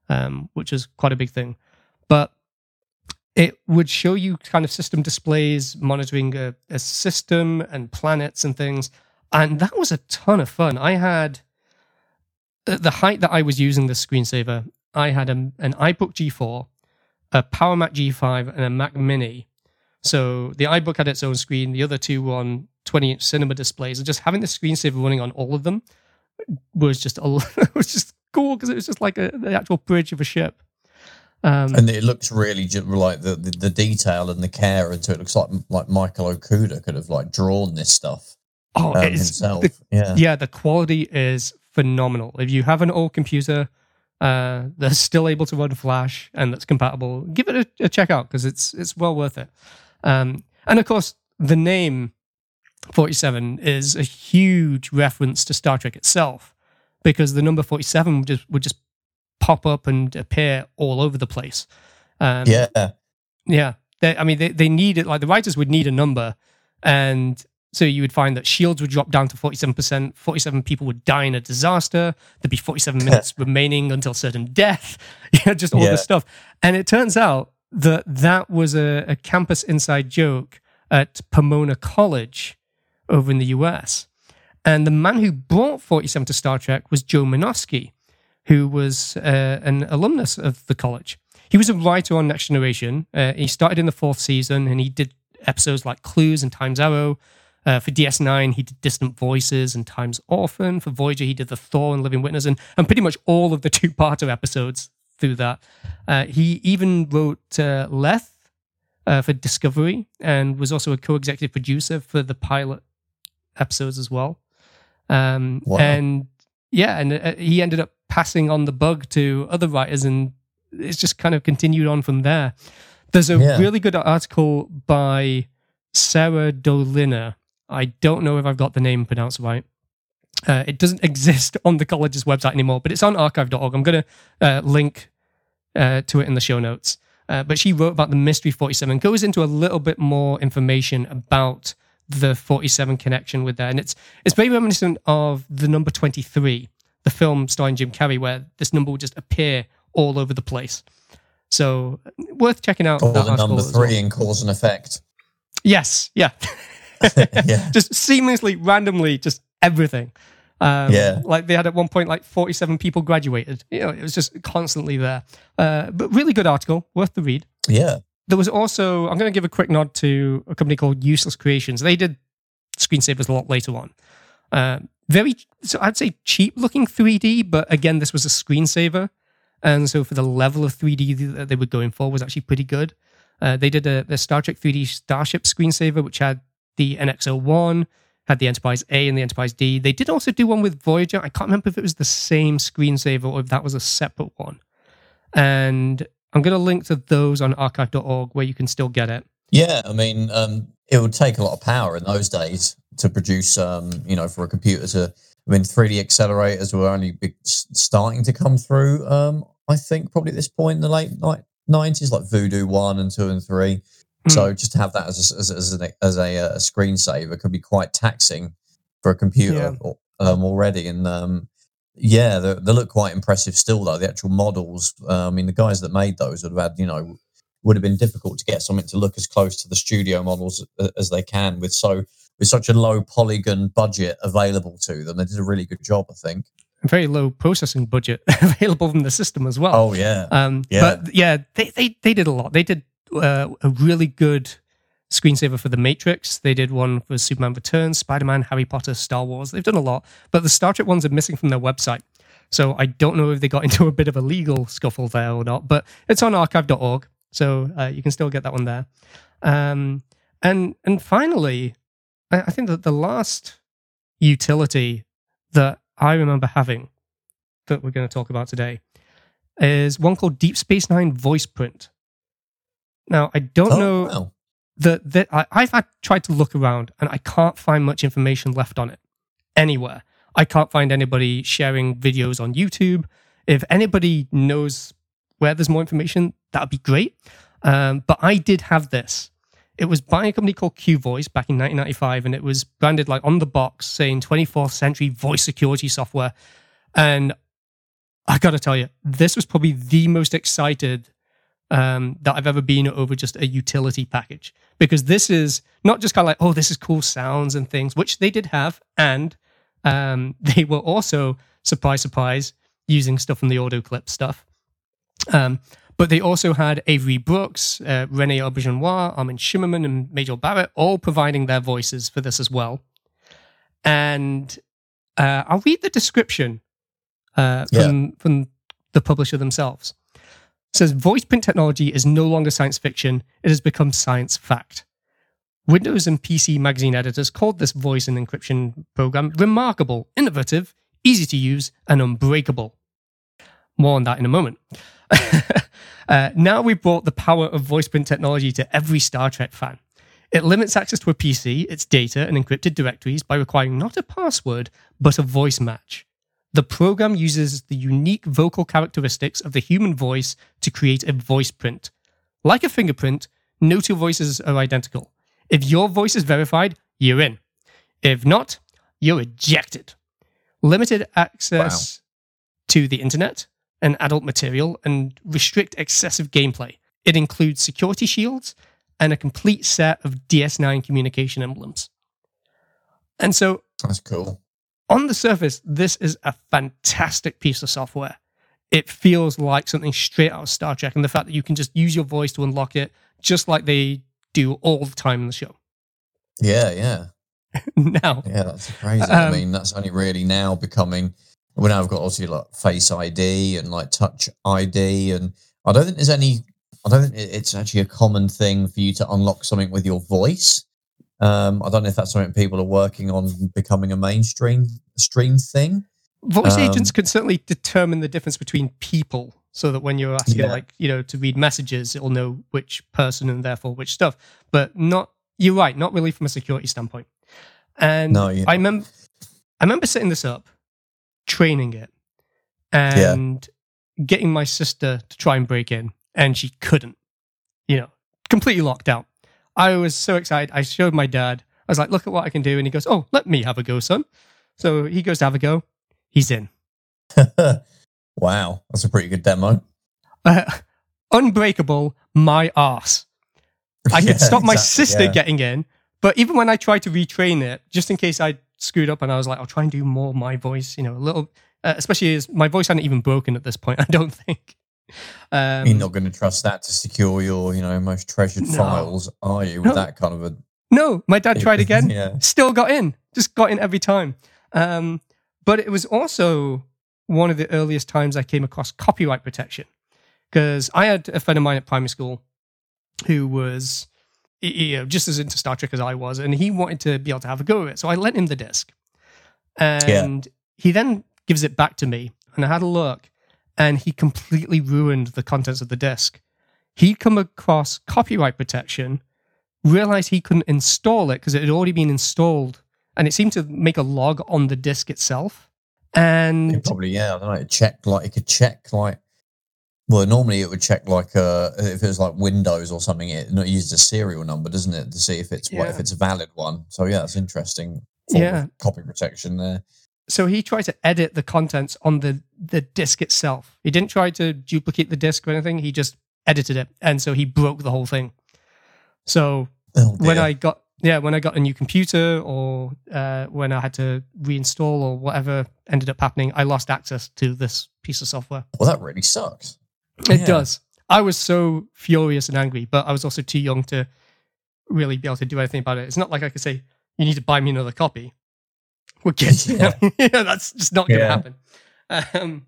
um, which is quite a big thing. But it would show you kind of system displays monitoring a, a system and planets and things. And that was a ton of fun. I had at the height that I was using this screensaver, I had a, an iBook G4, a Power Mac G5, and a Mac Mini. So the iBook had its own screen. The other two were on 20 inch cinema displays. And just having the screensaver running on all of them was just a, *laughs* was just cool because it was just like a, the actual bridge of a ship. Um, and it looks really like the, the, the detail and the care into it looks like like Michael Okuda could have like drawn this stuff oh, um, himself. the *laughs* yeah. yeah, the quality is phenomenal. If you have an old computer uh, that's still able to run Flash and that's compatible, give it a, a check out because it's it's well worth it. Um, and of course, the name 47 is a huge reference to Star Trek itself because the number 47 would just, would just pop up and appear all over the place. Um, yeah. yeah. They, I mean, they, they need it, like the writers would need a number. And so you would find that shields would drop down to 47%, 47 people would die in a disaster. There'd be 47 *laughs* minutes remaining until certain death. *laughs* Yeah, just all Yeah. this stuff. And it turns out that that was a, a campus inside joke at Pomona College over in the US. And the man who brought 47 to Star Trek was Joe Menosky, who was uh, an alumnus of the college. He was a writer on Next Generation. Uh, he started in the fourth season and he did episodes like Clues and Time's Arrow. Uh, for DS9, he did Distant Voices and Time's Orphan. For Voyager, he did The Thaw and Living Witness, and, and pretty much all of the *laughs* two-parter episodes through that. Uh, he even wrote uh, Lethe uh, for Discovery and was also a co-executive producer for the pilot episodes as well. Um, Wow. And yeah, and uh, he ended up passing on the bug to other writers, and it's just kind of continued on from there. There's a Yeah. really good article by Sarah Dolina. I don't know if I've got the name pronounced right. Uh, it doesn't *laughs* exist on the college's website anymore, but it's on archive.org. I'm going to uh, link uh, to it in the show notes. Uh, but she wrote about the Mystery 47, goes into a little bit more information about the 47 connection with that. And it's, it's very reminiscent of the number 23, the film starring Jim Carrey, where this number will just appear all over the place. So worth checking out. That the number as well. three in cause and effect. Yes, yeah. *laughs* *laughs* yeah. *laughs* just seamlessly, randomly, just everything. Um, Yeah. Like they had at one point like 47 people graduated. You know, it was just constantly there. Uh, but really good article, worth the read. Yeah. There was also, I'm going to give a quick nod to a company called Useless Creations. They did screensavers a lot later on. Uh, very, so I'd say cheap looking 3D, but again, this was a screensaver. And so for the level of 3D that they were going for was actually pretty good. Uh, they did a, the Star Trek 3D Starship screensaver, which had the NX-01, had the Enterprise A and the Enterprise D. They did also do one with Voyager. I can't remember if it was the same screensaver or if that was a separate one. And I'm going to link to those on archive.org where you can still get it. Yeah, I mean, um, it would take a lot of power in those days to produce, um, you know, for a computer to. I mean, 3D accelerators were only starting to come through. Um, I think probably at this point in the late 90s, like Voodoo one and two and three. Mm. So just to have that as a, as, as, an, as a, uh, a screensaver could be quite taxing for a computer um, already. And um, yeah, they, they look quite impressive still, though. The actual models, uh, I mean, the guys that made those would have had, you know, would have been difficult to get something to look as close to the studio models as they can with so with such a low polygon budget available to them. They did a really good job, I think. Very low processing budget *laughs* available from the system as well. Oh yeah, Um, Yeah. But yeah, they, they, they did a lot. They did uh, a really good screensaver for The Matrix. They did one for Superman Returns, Spider Man, Harry Potter, Star Wars. They've done a lot. But the Star Trek ones are missing from their website. So I don't know if they got *laughs* into a bit of a legal scuffle there or not. But it's on archive.org. So uh, you can still get that one there. Um, and and finally, I, I think that the last utility that I remember having that we're going to talk about today is one called Deep Space Nine Voice Print. Now, I don't oh, know wow. that that I, I've had, tried to look around and I can't find much information left on it anywhere. I can't find anybody sharing videos on YouTube. If anybody knows where there's more information, that would be great. Um, but I did have this. It was by a company called Q Voice back in 1995, and it was branded like on the box saying 24th century voice security software. And I got to tell you, this was probably the most excited um, that I've ever been over just a utility package because this is not just kind of like, oh, this is cool sounds and things, which they did have. And um, *laughs* they were also, surprise, surprise, using stuff from the audio clip stuff. Um, but they also had Avery Brooks, uh, Rene Auberjonois, Armin Shimerman, and Majel Barrett all providing their voices for this as well. And uh, I'll read the description uh, from, from the publisher themselves. Says voice print technology is no longer science fiction, it has become science fact. Windows and PC magazine editors called this voice and encryption program remarkable, innovative, easy to use, and unbreakable. More on that in a moment. *laughs* uh, now we've brought the power of voice print technology to every Star Trek fan. It limits access to a PC, its data, and encrypted directories by requiring not a password, but a voice match. The program uses the unique vocal characteristics of the human voice to create a voice print. Like a fingerprint, no two voices are identical. If your voice is verified, you're in. If not, you're ejected. Limited access to the internet and adult material and restrict excessive gameplay. It includes security shields and a complete set of DS9 communication emblems. And so That's cool. On the surface, this is a fantastic piece of software. It feels like something straight out of Star Trek, and the fact that you can just use your voice to unlock it, just like they do all the time in the show. Yeah, yeah. *laughs* now, Yeah, that's crazy. I Um, mean, that's only really now becoming. Well, now I've got obviously like Face ID and like Touch ID, and I don't think there's any. I don't think it's actually a common thing for you to unlock something with your voice. Um, I don't know if that's something people are working on becoming a mainstream stream thing. voice Um, agents can certainly determine the difference between people so that when you're asking, Yeah. like, you know, to read messages, it'll know which person and therefore which stuff. But not, you're right, not really from a security standpoint. And No, yeah. I remember, I remember setting this up, training it, and getting my sister to try and break in, and she couldn't. You know, completely locked out. I was so excited. I showed my dad. I was like, "Look at what I can do," and he goes, "Oh, let me have a go, son." So he goes to have a go. He's in. *laughs* wow, that's a pretty good demo. Uh, unbreakable, my ass. I *laughs* Yeah, could stop my exactly, sister yeah. getting in, but even when I tried to retrain it, just in case I screwed up, and I was like, I'll try and do more my voice, you know, a little, uh, especially as my voice hadn't even broken at this point, *laughs* I don't think. Um, You're not going to trust that to secure your, you know, most treasured No. files, are you? With No. that kind of a no, my dad tried *laughs* again, yeah. still got in, just got in every time. Um, but it was also one of the earliest times I came across copyright protection because I had a friend of mine at primary school who was you know just as into Star Trek as I was, and he wanted to be able to have a go at it. So I lent him the disc, and he then gives it back to me, and I had a look, and he completely ruined the contents of the disc. He'd come across copyright protection, realized he couldn't install it because it had already been installed, and it seemed to make a log on the disc itself. And It probably yeah. I don't know. It checked like it could check like. Well, normally it would check like uh if it was like Windows or something. It not uses a serial number, doesn't it, to see if it's what if it's a valid one. So yeah, that's interesting. form of Yeah. copy protection there. So he tried to edit the contents on the the disc itself. He didn't try to duplicate the disc or anything. He just edited it, and so he broke the whole thing. So Oh, when. I got yeah when I got a new computer or uh, when I had to reinstall or whatever ended up happening, I lost access to this piece of software. well, that really sucks. It Yeah. does. I was so furious and angry, but I was also too young to really be able to do anything about it. It's not like I could say, "You need to buy me another copy." We're kids. *laughs* Yeah. *laughs* yeah, that's just not going to Yeah. happen. Um,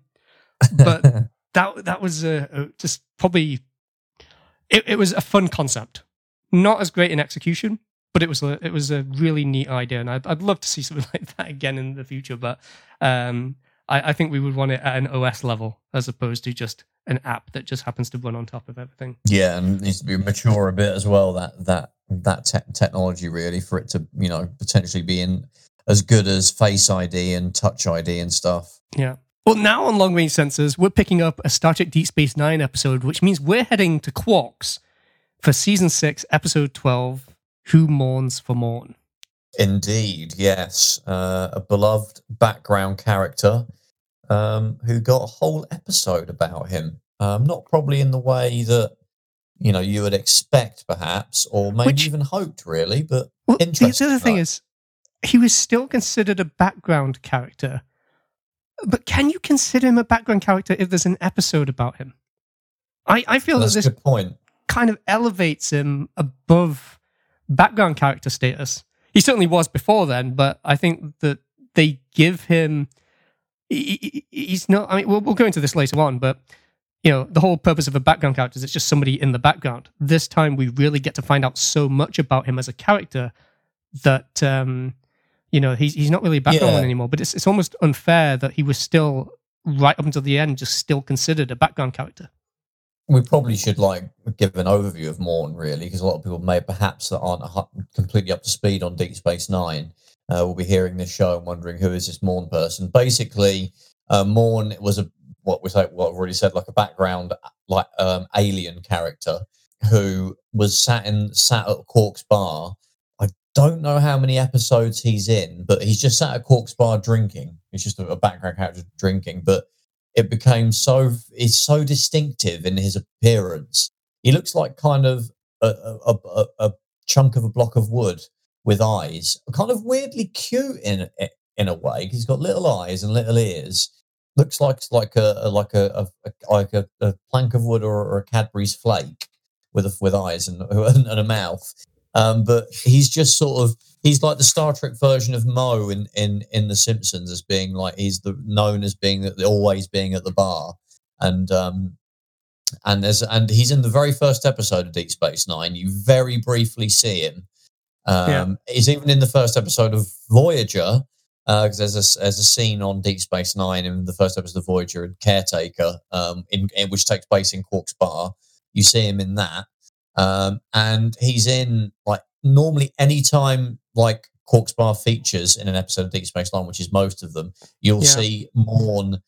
but *laughs* that that was uh, uh, just probably it, it was a fun concept, not as great in execution, but it was a it was a really neat idea, and I'd, I'd love to see something like that again in the future. But um, I, I think we would want it at an OS level as opposed to just an app that just happens to run on top of everything. yeah, and it needs to be mature a bit as well. That that that te- technology really for it to you know potentially be in as good as Face ID and Touch ID and stuff. Yeah. Well, now on long range sensors, we're picking up a Star Trek Deep Space Nine episode, which means we're heading to Quarks for season six, episode twelve. Who mourns for Morn? Indeed, yes, uh, a beloved background character um, who got a whole episode about him. Um, not probably in the way that you know you would expect, perhaps, or maybe Which- even hoped, really. But Well, the- the Interesting, other thing is, he was still considered a background character. But can you consider him a background character if there's an episode about him? I, I feel that's that this point. kind of elevates him above background character status. He certainly was before then, but I think that they give him. he- he- He's not. I mean, we'll, we'll go into this later on, but you know, the whole purpose of a background character is it's just somebody in the background. This time, we really get to find out so much about him as a character that um, you know he's he's not really a background Yeah. one anymore. But it's it's almost unfair that he was still right up until the end, just still considered a background character. We probably should like give an overview of Morn, really, because a lot of people may perhaps that aren't completely up to speed on Deep Space Nine uh, will be hearing this show and wondering who is this Morn person. Basically, uh, Morn was a what we say, what I've already said, like a background like um, alien character who was sat in sat at Quark's bar. Don't know how many episodes he's in, but he's just sat at Quark's bar drinking. He's just a, a background character drinking, but it became so it's so distinctive in his appearance. He looks like kind of a, a, a, a chunk of a block of wood with eyes, kind of weirdly cute in in a way. He's got little eyes and little ears. Looks like like a, like a, like a plank of wood or, or a Cadbury's flake with a, with eyes and, *laughs* and a mouth. Um, but he's just sort of he's like the Star Trek version of Moe in in in The Simpsons as being like he's the known as being the, always being at the bar and um and there's and he's in the very first episode of Deep Space Nine. You very briefly see him. Um, Yeah. He's even in the first episode of Voyager because there's a there's a scene on Deep Space Nine in the first episode of Voyager and Caretaker, um, in, in which takes place in Quark's bar. You see him in that, um, and he's in like normally any time like Quark's bar features in an episode of Deep Space Nine, which is most of them, you'll Yeah. see Morn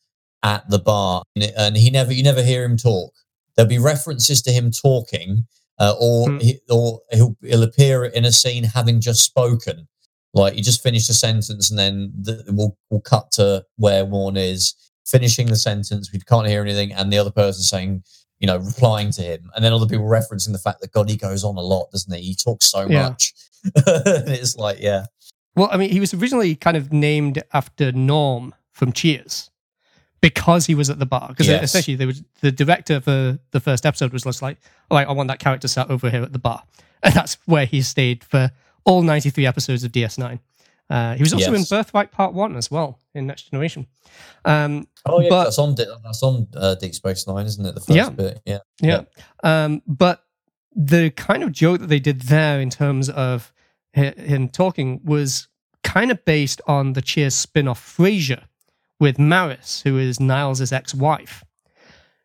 at the bar, and, he never you never hear him talk. There'll be references to him talking, uh, or Hmm. he, or he'll, he'll appear in a scene having just spoken. Like you just finished a sentence, and then the, we'll we'll cut to where Morn is finishing the sentence. We can't hear anything, and the other person saying, you know, replying to him, and then other people referencing the fact that God, he goes on a lot, doesn't he? He talks so Yeah. much. *laughs* it's like, yeah, Well, I mean, he was originally kind of named after Norm from Cheers because he was at the bar. Because Yes. essentially, they was, the director for the first episode was just like, "All right, I want that character sat over here at the bar," *laughs* and that's where he stayed for all ninety-three episodes of DS9. Uh, he was also Yes. in Birthright Part One as well in Next Generation. Um, oh yeah, But- that's on that's on uh, Deep Space Nine, isn't it? The first Yeah. bit, yeah. Yeah. Um, but the kind of joke that they did there in terms of him talking was kind of based on the Cheers spin off Frasier with Maris, who is Niles' ex wife.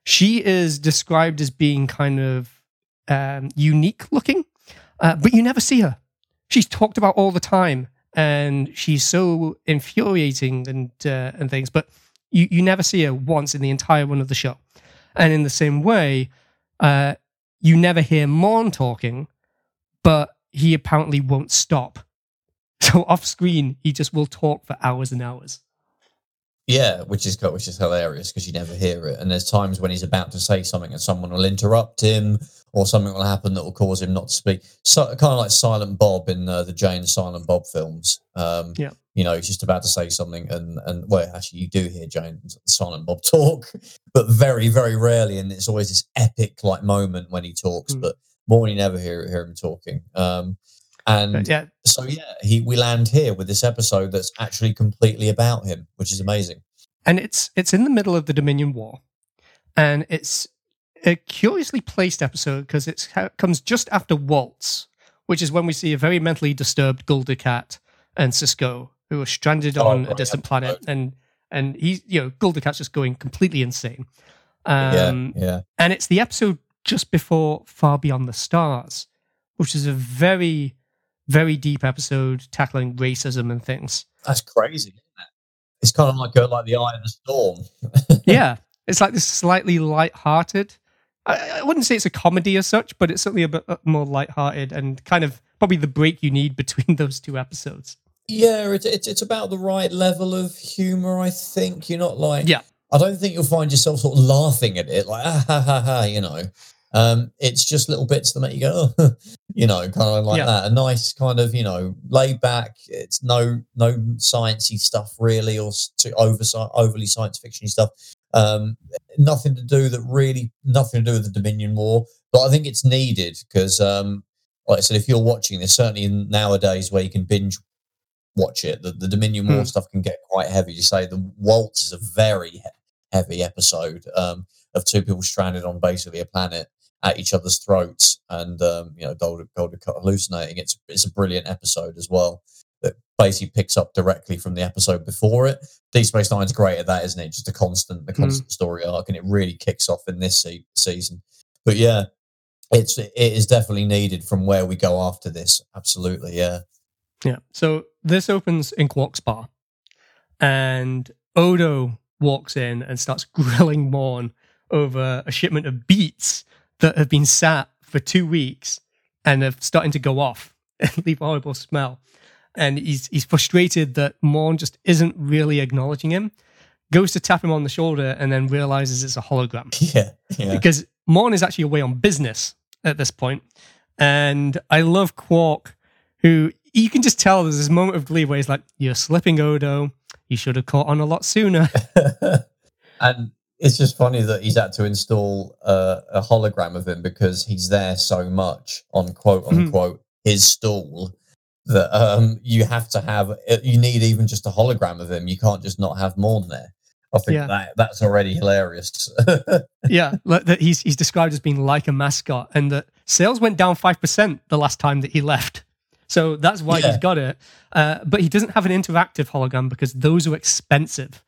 She is described as being kind of um, unique looking, uh, but you never see her. She's talked about all the time, and she's so infuriating and uh, and things, but you, you never see her once in the entire run of the show. And in the same way, uh, you never hear Morn talking, but he apparently won't stop. *laughs* So off screen, he just will talk for hours and hours. Yeah, which is which is hilarious because you never hear it. And there's times when he's about to say something and someone will interrupt him, or something will happen that will cause him not to speak. So kind of like Silent Bob in uh, the Jay and Silent Bob films. Um, Yeah. you know, he's just about to say something, and and well, actually, you do hear Jay and Silent Bob *laughs* talk, but very very rarely, and it's always this epic like moment when he talks, Mm. but more you never hear hear him talking. Um, and But yeah, so yeah, he we land here with this episode that's actually completely about him, which is amazing. and it's it's in the middle of the Dominion War, and it's a curiously placed episode because it comes just after Waltz, which is when we see a very mentally disturbed Gul Dukat and Sisko who are stranded Oh, on a distant planet, and and he's you know Gul Dukat's just going completely insane. yeah, Um, yeah, and it's the episode just before Far Beyond the Stars, which is a very, very deep episode tackling racism and things. that's crazy. It? It's kind of like a, like the eye of the storm. *laughs* yeah, it's like this slightly light-hearted. I, I wouldn't say it's a comedy as such, but it's certainly a bit uh, more light-hearted and kind of probably the break you need *laughs* between those two episodes. Yeah, it's it's it's about the right level of humor. I think you're not like Yeah. I don't think you'll find yourself sort of laughing at it like ah, ha ha ha. You know, um, it's just little bits that make you go, oh, *laughs* you know, kind of like Yeah. that. A nice kind of you know laid back. It's no no sciencey stuff really, or too over overly science fiction stuff. Um, nothing to do that really nothing to do with the Dominion War, but I think it's needed because, um, like I said, if you're watching this, certainly in nowadays where you can binge watch it, the, the Dominion War Hmm. stuff can get quite heavy. You say the Waltz is a very he- heavy episode um, of two people stranded on basically a planet at each other's throats, and um, you know, Golden Golden hallucinating. It's it's a brilliant episode as well. That basically picks up directly from the episode before it. Deep Space Nine's great at that, isn't it? Just a constant, the Hmm. constant story arc, and it really kicks off in this se- season. But yeah, it's it is definitely needed from where we go after this. Absolutely, yeah. Yeah. So this opens in Quark's bar, and Odo walks in and starts *laughs* grilling Morn over a shipment of beets that have been sat for two weeks and are starting to go off *laughs* and leave a horrible smell. And he's he's frustrated that Morn just isn't really acknowledging him. Goes to tap him on the shoulder and then realizes it's a hologram *laughs* Yeah, yeah. because Morn is actually away on business at this point. And I love Quark, who you can just tell there's this moment of glee where he's like, You're slipping, Odo. You should have caught on a lot sooner. *laughs* *laughs* and it's just funny that he's had to install uh, a hologram of him because he's there so much on quote unquote his stool that um, you have to have uh, you need even just a hologram of him. You can't just not have Morn there. I think Yeah. that that's already hilarious. *laughs* yeah, that he's he's described as being like a mascot, and that sales went down five percent the last time that he left. So that's why Yeah. he's got it. Uh, but he doesn't have an interactive hologram because those are expensive.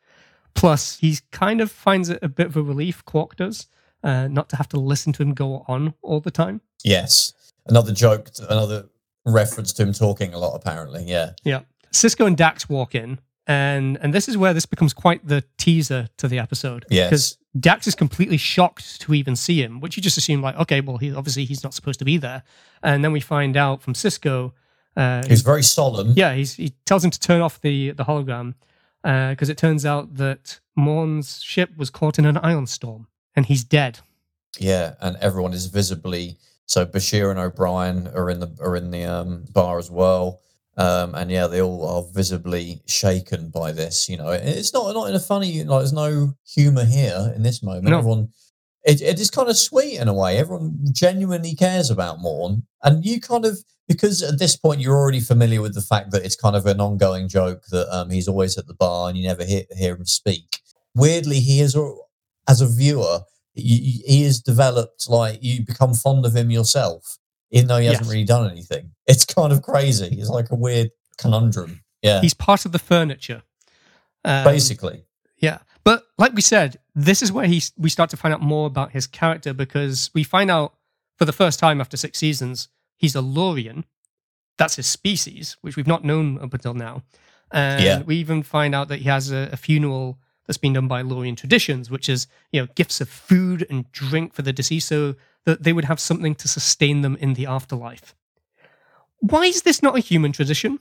Plus, he kind of finds it a bit of a relief. Quark does uh, not to have to listen to him go on all the time. yes, another joke, another reference to him talking a lot. Apparently, yeah, Yeah. Sisko and Dax walk in, and and this is where this becomes quite the teaser to the episode. Yes. Because Dax is completely shocked to even see him, which you just assume like, okay, well, he obviously he's not supposed to be there, and then we find out from Sisko. Uh, he's very solemn. yeah, he's, he tells him to turn off the the hologram because it turns out that Morn's ship was caught in an ion storm and he's dead. Yeah, and everyone is visibly so Bashir and O'Brien are in the are in the um, bar as well. Um, and yeah, they all are visibly shaken by this. You know, it's not not in a funny like. There's no humor here in this moment. No. Everyone, it, it is kind of sweet in a way. Everyone genuinely cares about Morn, and you kind of because at this point you're already familiar with the fact that it's kind of an ongoing joke that um, he's always at the bar and you never hear, hear him speak. Weirdly, he is as a viewer, he, he is developed like you become fond of him yourself, even though he hasn't Yes. really done anything. It's kind of crazy. It's like a weird conundrum. Yeah, He's part of the furniture. Um, basically. Yeah, but like we said, this is where he we start to find out more about his character because we find out for the first time after six seasons he's a Lurian. That's his species, which we've not known up until now. And Yeah. we even find out that he has a, a funeral that's been done by Lurian traditions, which is you know gifts of food and drink for the deceased, so that they would have something to sustain them in the afterlife. Why is this not a human tradition?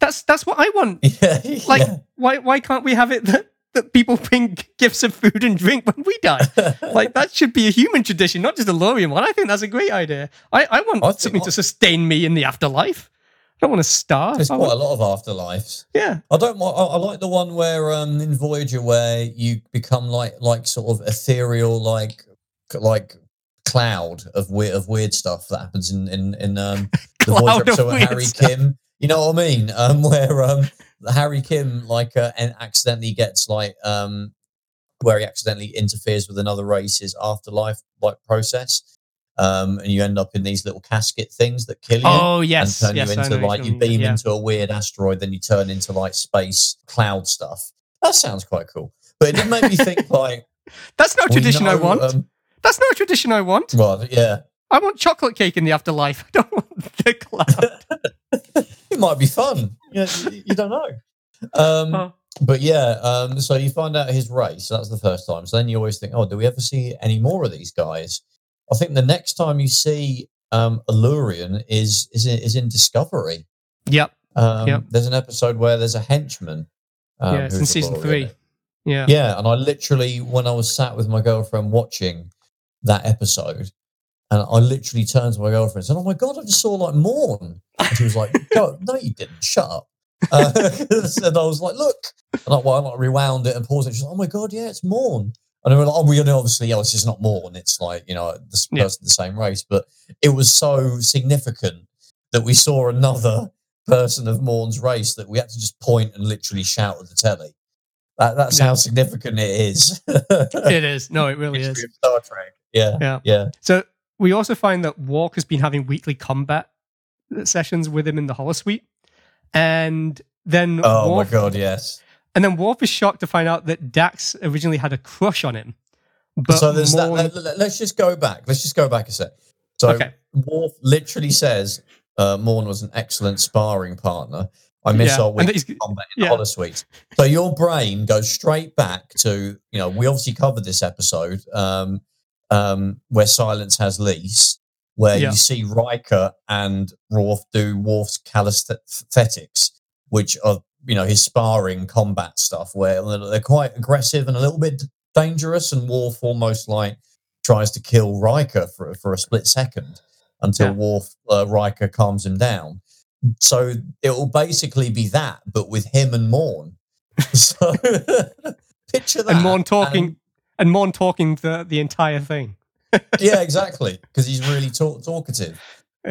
That's that's what I want *laughs* Yeah, like yeah. why why can't we have it that that people bring gifts of food and drink when we die. *laughs* like that should be a human tradition, not just a Lurian one. I think that's a great idea. I, I want I think something I- to sustain me in the afterlife. I don't want to starve. There's quite want- a lot of afterlives. yeah. I don't. I, I like the one where um in Voyager where you become like like sort of ethereal like like cloud of weird of weird stuff that happens in in in um *laughs* the Voyager episode weird Harry stuff. Kim. You know what I mean? Um, *laughs* where um Harry Kim like uh, and accidentally gets like um where he accidentally interferes with another race's afterlife like process. Um, and you end up in these little casket things that kill you Oh yes, and turn yes. you into know like you beam yeah. into a weird asteroid, then you turn into like space cloud stuff. That sounds quite cool. But it did make me think *laughs* like That's we tradition I want. Um, That's not a tradition I want. well, yeah, I want chocolate cake in the afterlife. *laughs* I don't want the cloud. *laughs* it might be fun. You, you, you don't know. Um, Oh. But yeah, um, so you find out his race. That's the first time. So then you always think, oh, do we ever see any more of these guys? I think the next time you see um, a Lurian is is in, is in Discovery. Yep. Um, Yep. There's an episode where there's a henchman. Um, yeah, it's in season a Lurian. three. Yeah. Yeah, and I literally, when I was sat with my girlfriend watching that episode, and I literally turned to my girlfriend and said, "Oh my god, I just saw like Morn," and she was like, *laughs* "God, no, you didn't. Shut up." Uh, *laughs* and I was like, "Look," and I, well, I like rewound it and paused it. She's like, "Oh my god, yeah, it's Morn." And they were like, "Oh, we know obviously, oh, it's just not Morn. It's like you know, this Yeah. person the same race." But it was so significant that we saw another person of Morn's race that we had to just point and literally shout at the telly. That, that's Yeah. how significant it is. *laughs* It is. No, it really is. Star Trek. Yeah, Yeah. yeah. So we also find that Worf has been having weekly combat sessions with him in the holosuite. And then Oh Worf, my god, yes. And then Worf is shocked to find out that Dax originally had a crush on him. But so there's Morn- that. Let, us just go back. Let's just go back a sec. So Okay. Worf literally says uh, Morn was an excellent sparring partner. I miss Yeah, our week combat in yeah. the holosuite. So your brain goes straight back to you know we obviously covered this episode um, um, where silence has lease, where Yeah. you see Riker and Worf do Worf's calisthenics, which are you know his sparring combat stuff, where they're quite aggressive and a little bit dangerous, and Worf almost like tries to kill Riker for for a split second until Yeah. Worf uh, Riker calms him down. So it will basically be that, but with him and Morn. *laughs* So picture that. and Morn talking and- and Morn talking the, the entire thing. yeah, exactly, because he's really talk- talkative.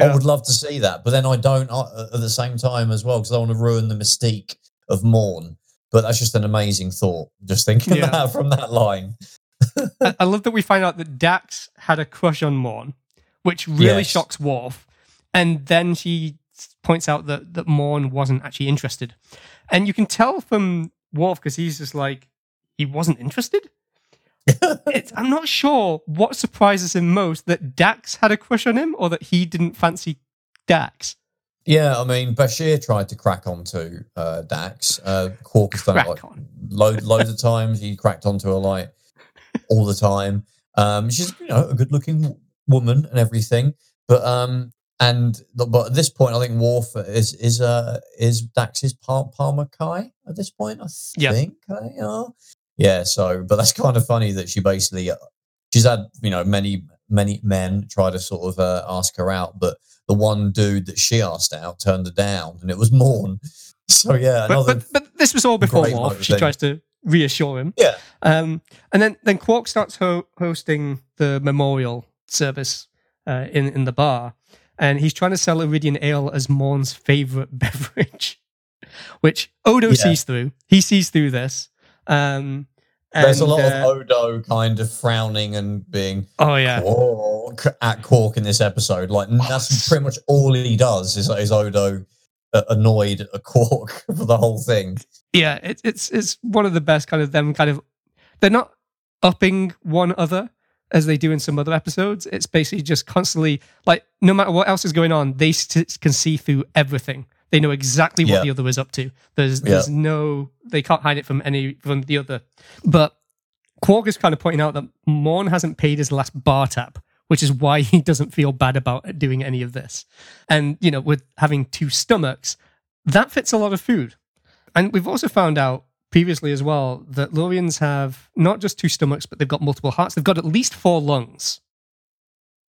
I would love to see that, but then I don't uh, at the same time as well because I want to ruin the mystique of Morn. But that's just an amazing thought. Just thinking *laughs* Yeah. that from that line. I, *laughs* I love that we find out that Dax had a crush on Morn, which really Yes. shocks Worf. And then she points out that, that Morn wasn't actually interested. And you can tell from Worf because he's just like, he wasn't interested. It's, I'm not sure what surprises him most that Dax had a crush on him or that he didn't fancy Dax. Yeah, I mean, Bashir tried to crack onto uh, Dax. Uh, Quark has done it like load, loads of times. He cracked onto her like all the time. Um, she's you know a good looking woman and everything, but um, and but at this point, I think Worf is is uh is Dax's par'Mach'kai at this point. I Yeah. think they are. Yeah. So, but that's kind of funny that she basically uh, she's had you know many many men try to sort of uh, ask her out, but the one dude that she asked out turned her down, and it was Morn. *laughs* So yeah, But, another but, but this was all before Worf. She tries to reassure him. yeah. Um, and then then Quark starts ho- hosting the memorial service uh, in in the bar, and he's trying to sell Iridian Ale as Morn's favorite *laughs* beverage, which Odo Yeah. sees through. He sees through this. Um, There's a lot uh, of Odo kind of frowning and being oh yeah, Quark at Quark in this episode. Like that's pretty much all he does is, is Odo uh, annoyed at Quark *laughs* for the whole thing. yeah. It's it's it's one of the best kind of them kind of. They're not upping one other as they do in some other episodes. It's basically just constantly like no matter what else is going on, they st- can see through everything. They know exactly what Yeah. the other is up to. There's Yeah. there's no they can't hide it from any from the other. But Quark is kind of pointing out that Morn hasn't paid his last bar tap, which is why he doesn't feel bad about doing any of this. And you know, with having two stomachs, that fits a lot of food. And we've also found out previously as well that Lurians have not just two stomachs, but they've got multiple hearts. They've got at least four lungs.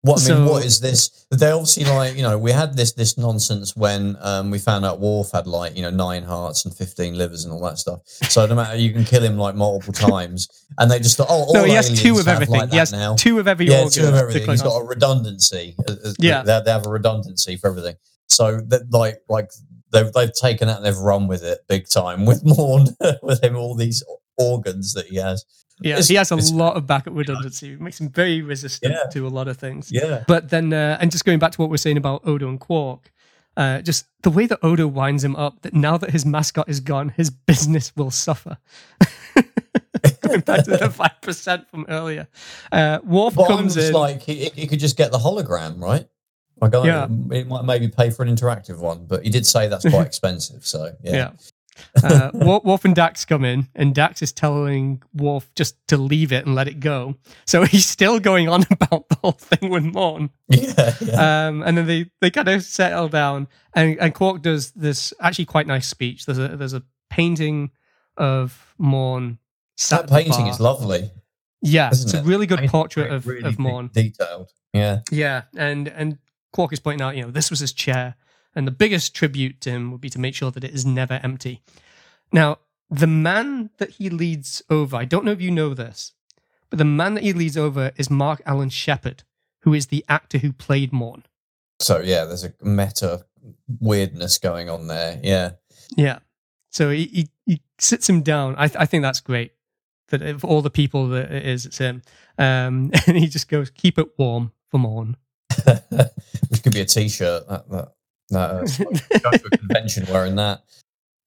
What I mean, what is this? They obviously like you know we had this this nonsense when um, we found out Worf had like you know nine hearts and fifteen livers and all that stuff. So no matter you can kill him like multiple times, and they just thought, oh, all no, he has two of everything. Like now. two of every yeah, organ. two of everything. He's got a redundancy. Uh, uh, Yeah. they, they have a redundancy for everything. So that like like they've they've taken that and they've run with it big time with Morn *laughs* with him all these organs that he has. Yeah, It's- he has a lot of backup redundancy. It makes him very resistant Yeah. to a lot of things. Yeah. But then, uh, and just going back to what we're saying about Odo and Quark, uh, just the way that Odo winds him up, that now that his mascot is gone, his *laughs* business will suffer. *laughs* going back to the five percent from earlier, uh, Worf But comes in. like he, he could just get the hologram, right? I, Yeah. it might maybe pay for an interactive one, but he did say that's quite *laughs* expensive. So yeah, yeah. Uh, Worf, and Dax come in, and Dax is telling Worf just to leave it and let it go. So *laughs* he's still going on *laughs* about the whole thing with Morn. *laughs* yeah, yeah. um, and then they, they kind of settle down, and, and Quark does this actually quite nice speech. There's a there's a painting of Morn. that painting is lovely. Yeah, it's a it? really good portrait of, really of Morn. detailed. Yeah, Yeah, and and Quark is pointing out, you know, this was his chair, and the biggest tribute to him would be to make sure that it is never empty. Now, the man that he leads over, I don't know if you know this, but the man that he leads over is Mark Allen Shepherd, who is the actor who played Morn. so yeah, there's a meta weirdness going on there. Yeah, Yeah. So he, he, he sits him down. I, th- I think that's great. That of all the people that it is, it's him. Um, *laughs* and he just goes, keep it warm for Morn. *laughs* which could be a T-shirt. That that, that uh, go to a convention wearing that.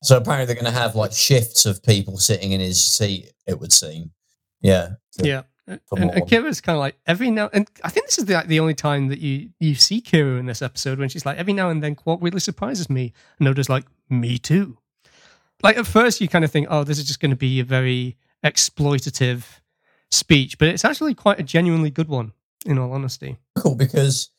So apparently they're going to have like shifts of people sitting in his seat. It would seem. Yeah. So- Yeah. And, for and Kira's kind of like every now and I think this is the like, the only time that you you see Kira in this episode when she's like every now and then Quark really surprises me and Odo's like me too. Like at first you kind of think oh this is just going to be a very exploitative speech, but it's actually quite a genuinely good one in all honesty. cool because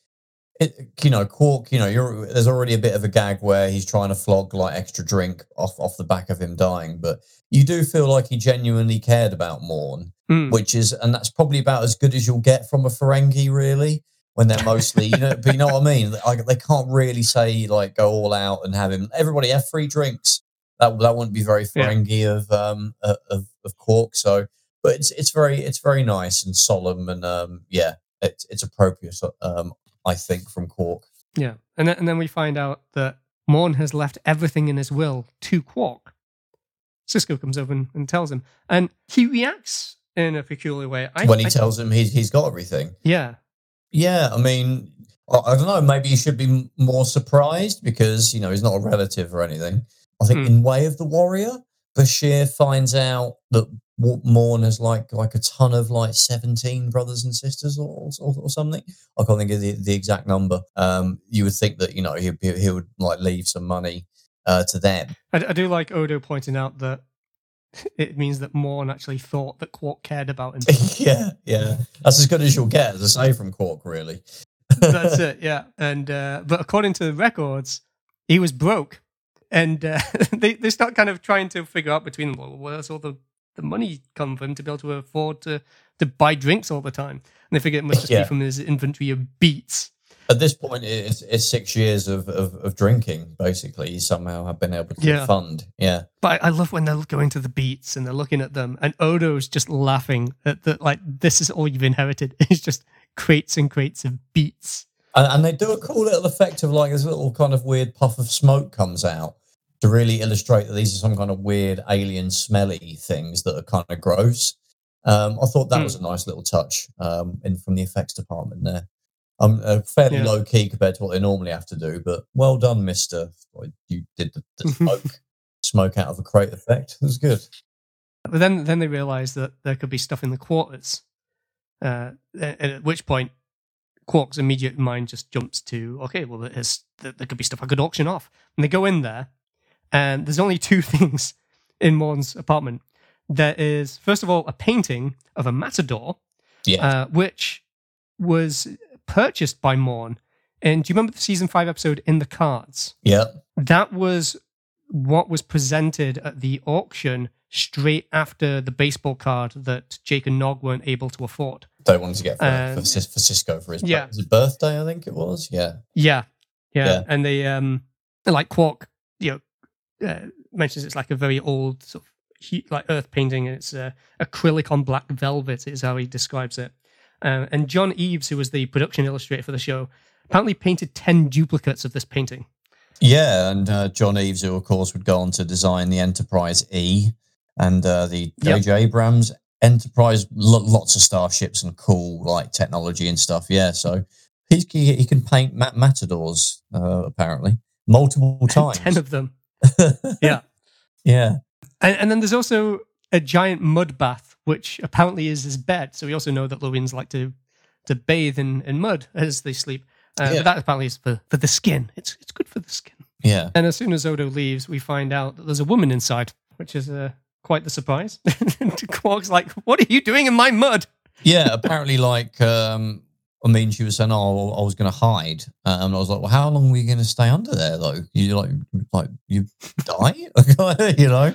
it, you know Quark. You know, you're, there's already a bit of a gag where he's trying to flog like extra drink off off the back of him dying, but you do feel like he genuinely cared about Morn, Mm. which is, and that's probably about as good as you'll get from a Ferengi, really. When they're mostly, you know, but you know what I mean. Like they can't really say like go all out and have him. Everybody have free drinks. That that wouldn't be very Yeah. Ferengi of um of of, of Quark. So, but it's it's very it's very nice and solemn and um yeah, it's it's appropriate. Um, I think from Quark. Yeah, and then, and then we find out that Morn has left everything in his will to Quark. Sisko comes over and, and tells him, and he reacts in a peculiar way. I, when he I- tells him he's he's got everything. yeah, Yeah, I mean, I, I don't know. Maybe he should be more surprised because you know he's not a relative or anything. I think Hmm. in Way of the Warrior, Bashir finds out that Morn has like like a ton of like seventeen brothers and sisters or or, or something. I can't think of the, the exact number. Um, you would think that you know he he would like leave some money uh, to them. I, I do like Odo pointing out that *laughs* it means that Morn actually thought that Quark cared about him. *laughs* yeah, yeah, that's as good as you'll get, as I say from Quark, really. That's it, *laughs* yeah. And uh, but according to the records, he was broke, and uh, they they start kind of trying to figure out between them well, where's all the the money come from him to be able to afford to to buy drinks all the time, and they figure it must just Yeah. be from his inventory of beets. At this point, it's, it's six years of, of, of drinking. Basically, he somehow have been able to Yeah. fund. Yeah, But I, I love when they're going to the beets and they're looking at them, and Odo's just laughing at that. Like this is all you've inherited. *laughs* It's just crates and crates of beets. and, and they do a cool little effect of like this little kind of weird puff of smoke comes out to really illustrate that these are some kind of weird alien smelly things that are kind of gross. Um, I thought that Hmm. was a nice little touch um, in from the effects department there. Um, uh, fairly Yeah. low key compared to what they normally have to do, but well done, Mister. You did the, the *laughs* smoke smoke out of a crate effect. It was good. But then, then they realize that there could be stuff in the quarters. Uh, and at which point, Quark's immediate mind just jumps to, okay, well, there could be stuff I could auction off. And they go in there, and there's only two *laughs* things in Morn's apartment. There is, first of all, a painting of a matador, Yeah, uh, which was purchased by Morn. And do you remember the season five episode in the cards? yeah, that was what was presented at the auction straight after the baseball card that Jake and Nog weren't able to afford. They wanted to get for, Um, for, for Sisko for his, yeah. his birthday, I think it was. Yeah. Yeah, yeah, Yeah. and they um like Quark, uh, mentions it's like a very old sort of like earth painting, and it's uh, acrylic on black velvet is how he describes it. Uh, and John Eaves, who was the production illustrator for the show, apparently painted ten duplicates of this painting. Yeah, and uh, John Eaves, who of course would go on to design the Enterprise E and uh, the Yep. J.J. Abrams Enterprise, lo- lots of starships and cool like technology and stuff. Yeah, so he's, he, he can paint mat- matadors uh, apparently multiple *laughs* times. ten of them. Yeah. *laughs* yeah, And, and then there's also a giant mud bath, which apparently is his bed. So we also know that Lurians like to to bathe in, in mud as they sleep. Uh, Yeah. But that apparently is for, for the skin. It's it's good for the skin. yeah. And as soon as Odo leaves, we find out that there's a woman inside, which is uh, quite the surprise. *laughs* Quark's like, "What are you doing in my mud?" yeah, apparently, like, um, I mean, she was saying, "Oh, I was going to hide," um, and I was like, "Well, how long were you going to stay under there, though? You like, like, you die, *laughs* you know,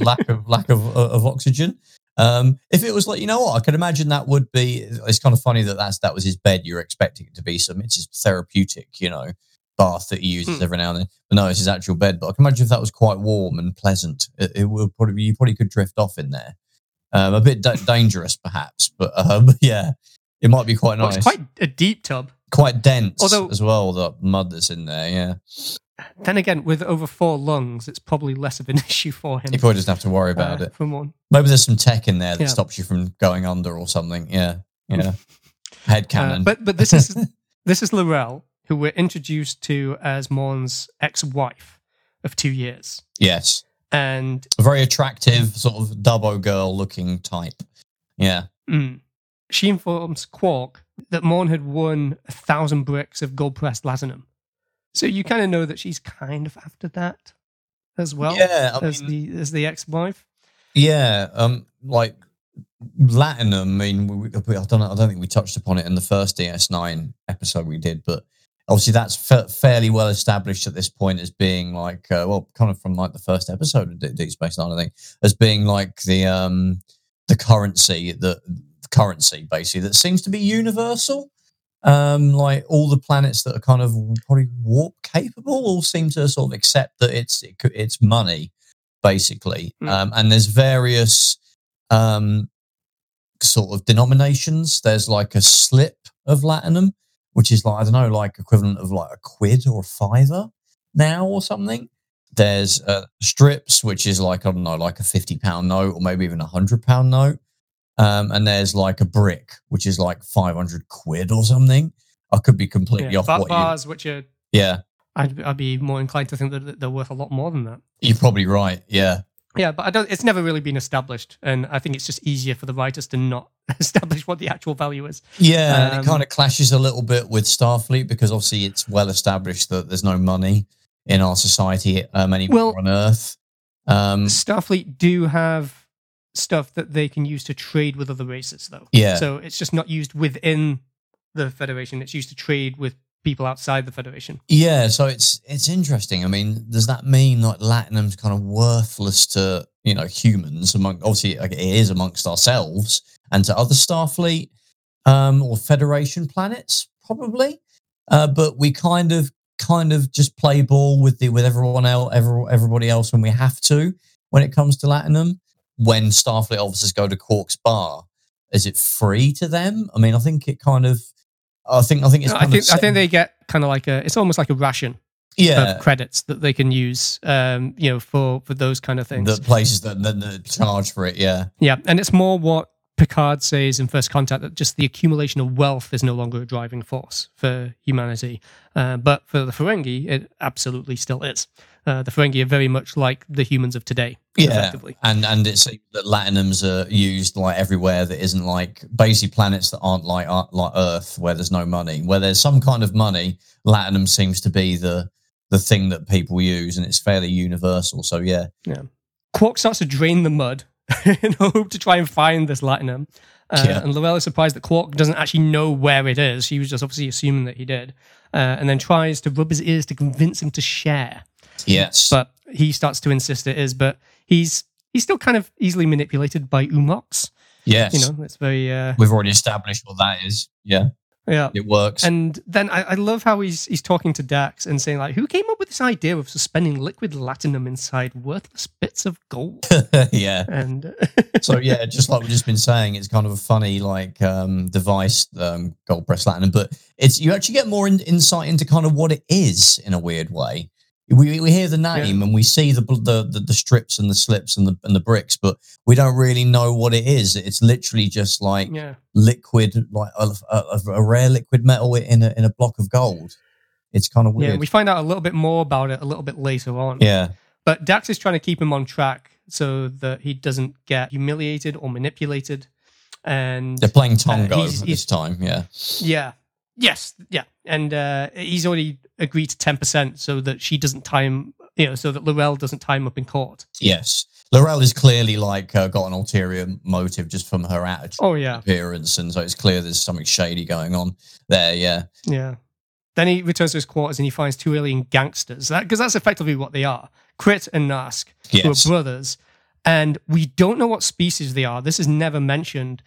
lack of lack of of oxygen." Um, if it was like, you know what, I could imagine that would be. It's kind of funny that that's that was his bed. You're expecting it to be some. It's his therapeutic, you know, bath that he uses Hmm. every now and then. But no, it's his actual bed. But I can imagine if that was quite warm and pleasant, it, it would probably you probably could drift off in there. Um, a bit da- dangerous, perhaps, but *laughs* um, yeah, it might be quite Well, nice. it's quite a deep tub. quite dense Although- as well. The mud that's in there, yeah. Then again, with over four lungs, it's probably less of an *laughs* issue for him. You probably doesn't have to worry about uh, it. From one. Maybe there's some tech in there that Yeah. stops you from going under or something. Yeah, yeah. *laughs* Head Uh, canon. but but this is *laughs* this is Laurel, who we're introduced to as Morn's ex-wife of two years, yes, and a very attractive sort of dabo girl looking type. Yeah, mm, she informs Quark that Morn had won a thousand bricks of gold-pressed latinum. So you kind of know that she's kind of after that as well yeah. I as mean, the as the ex-wife. yeah. Um, like Latinum. I mean, we, we, I don't know. I don't think we touched upon it in the first DS9 episode we did, but obviously that's fa- fairly well established at this point as being like, uh, well, kind of from like the first episode of D- Deep Space Nine, I think, as being like the um the currency, the currency basically that seems to be universal. Um, like all the planets that are kind of probably warp capable all seem to sort of accept that it's it, it's money, basically. Mm. Um, and there's various um sort of denominations. There's like a slip of latinum, which is like I don't know, like equivalent of like a quid or a fiver now or something. There's uh, strips, which is like I don't know, like a fifty pound note or maybe even a hundred pound note. Um, and there's like a brick, which is like five hundred quid or something. I could be completely Yeah, off what you. bars, which are Yeah, I'd, I'd be more inclined to think that they're worth a lot more than that. you're probably right. Yeah, Yeah, but I don't. It's never really been established, and I think it's just easier for the writers to not *laughs* establish what the actual value is. Yeah, and Um, it kind of clashes a little bit with Starfleet because obviously it's well established that there's no money in our society um, anymore Well- on Earth. Um, Starfleet do have stuff that they can use to trade with other races, though. yeah, So it's just not used within the Federation. It's used to trade with people outside the Federation. yeah. So it's it's interesting. I mean, does that mean like Latinum's kind of worthless to you know humans? Among obviously like, it is amongst ourselves and to other Starfleet um, or Federation planets, probably. Uh, but we kind of kind of just play ball with the with everyone else, every, everybody else when we have to when it comes to Latinum. When Starfleet officers go to Quark's bar, is it free to them? I mean, I think it kind of. I think I think it's. I kind think of I think they get kind of like a. It's almost like a ration yeah of credits that they can use, um, you know, for for those kind of things. the places that, that, that charge for it. Yeah, Yeah, and it's more what Picard says in First Contact that just the accumulation of wealth is no longer a driving force for humanity. Uh, but for the Ferengi, it absolutely still is. Uh, the Ferengi are very much like the humans of today, yeah, effectively. and and it's that Latinums are used like everywhere that isn't like basically planets that aren't like aren't like Earth where there's no money. Where there's some kind of money, Latinum seems to be the the thing that people use, and it's fairly universal. So yeah, yeah, Quark starts to drain the mud *laughs* in hope to try and find this Latinum. Uh, Yeah. And surprised that Quark doesn't actually know where it is. She was just obviously assuming that he did. Uh, and then tries to rub his ears to convince him to share. yes, but he starts to insist it is. But he's he's still kind of easily manipulated by oo-mox. Yes. You know, it's very uh, We've already established what that is. Yeah. Yeah. It works. And then I, I love how he's he's talking to Dax and saying like, "Who came up with this idea of suspending liquid latinum inside worthless bits of gold?" *laughs* yeah. and *laughs* So yeah, just like we've just been saying, it's kind of a funny like um, device, um, gold press latinum, but it's you actually get more in, insight into kind of what it is in a weird way. We, we hear the name and we see the, the the the strips and the slips and the and the bricks, but we don't really know what it is. It's literally just like yeah, liquid, like a, a, a rare liquid metal in a in a block of gold. It's kind of weird. yeah. We find out a little bit more about it a little bit later on. Yeah, But Dax is trying to keep him on track so that he doesn't get humiliated or manipulated. And they're playing Tongo uh, he's- at he's- this time. Yeah, yeah, yes, yeah, and uh, he's already agreed to ten percent so that she doesn't time him. You know, so that Laurel doesn't time him up in court. yes. Laurel is clearly like uh, got an ulterior motive just from her attitude. Oh yeah, appearance, and so it's clear there's something shady going on there. Yeah, yeah. Then he returns to his quarters and he finds two alien gangsters. Because that's effectively what they are: Krit and Nahsk, who are brothers. And we don't know what species they are. This is never mentioned,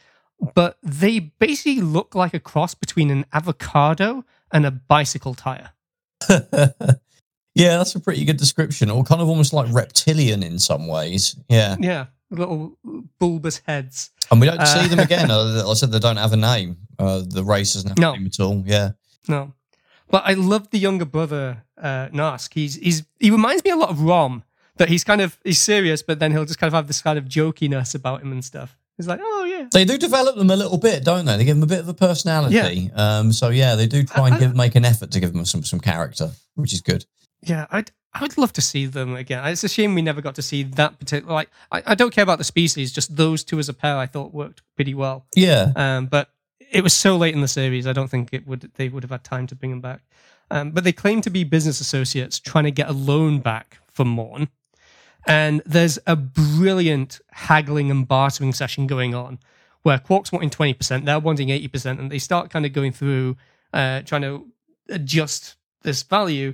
but they basically look like a cross between an avocado and a bicycle tire. *laughs* yeah, that's a pretty good description, or kind of almost like reptilian in some ways. Yeah, Yeah, little bulbous heads. and we don't Uh, see them again. *laughs* uh, I said they don't have a name. Uh, the race doesn't have No. a name at all. Yeah, No, but I love the younger brother, uh, Nahsk. He's he's he reminds me a lot of Rom. That he's kind of he's serious, but then he'll just kind of have this kind of jokiness about him and stuff. He's like, oh yeah, they do develop them a little bit, don't they? They give them a bit of a personality. Yeah. Um, so yeah, they do try and I- give, make an effort to give them some some character, which is good. yeah. I'd I would love to see them again. It's a shame we never got to see that particular. Like, I, I don't care about the species, just those two as a pair. I thought worked pretty well. Yeah, Um, but it was so late in the series, I don't think it would they would have had time to bring them back. Um, but they claim to be business associates trying to get a loan back for Morn. And there's a brilliant haggling and bartering session going on where Quark's wanting 20%, they're wanting 80%, and they start kind of going through uh, trying to adjust this value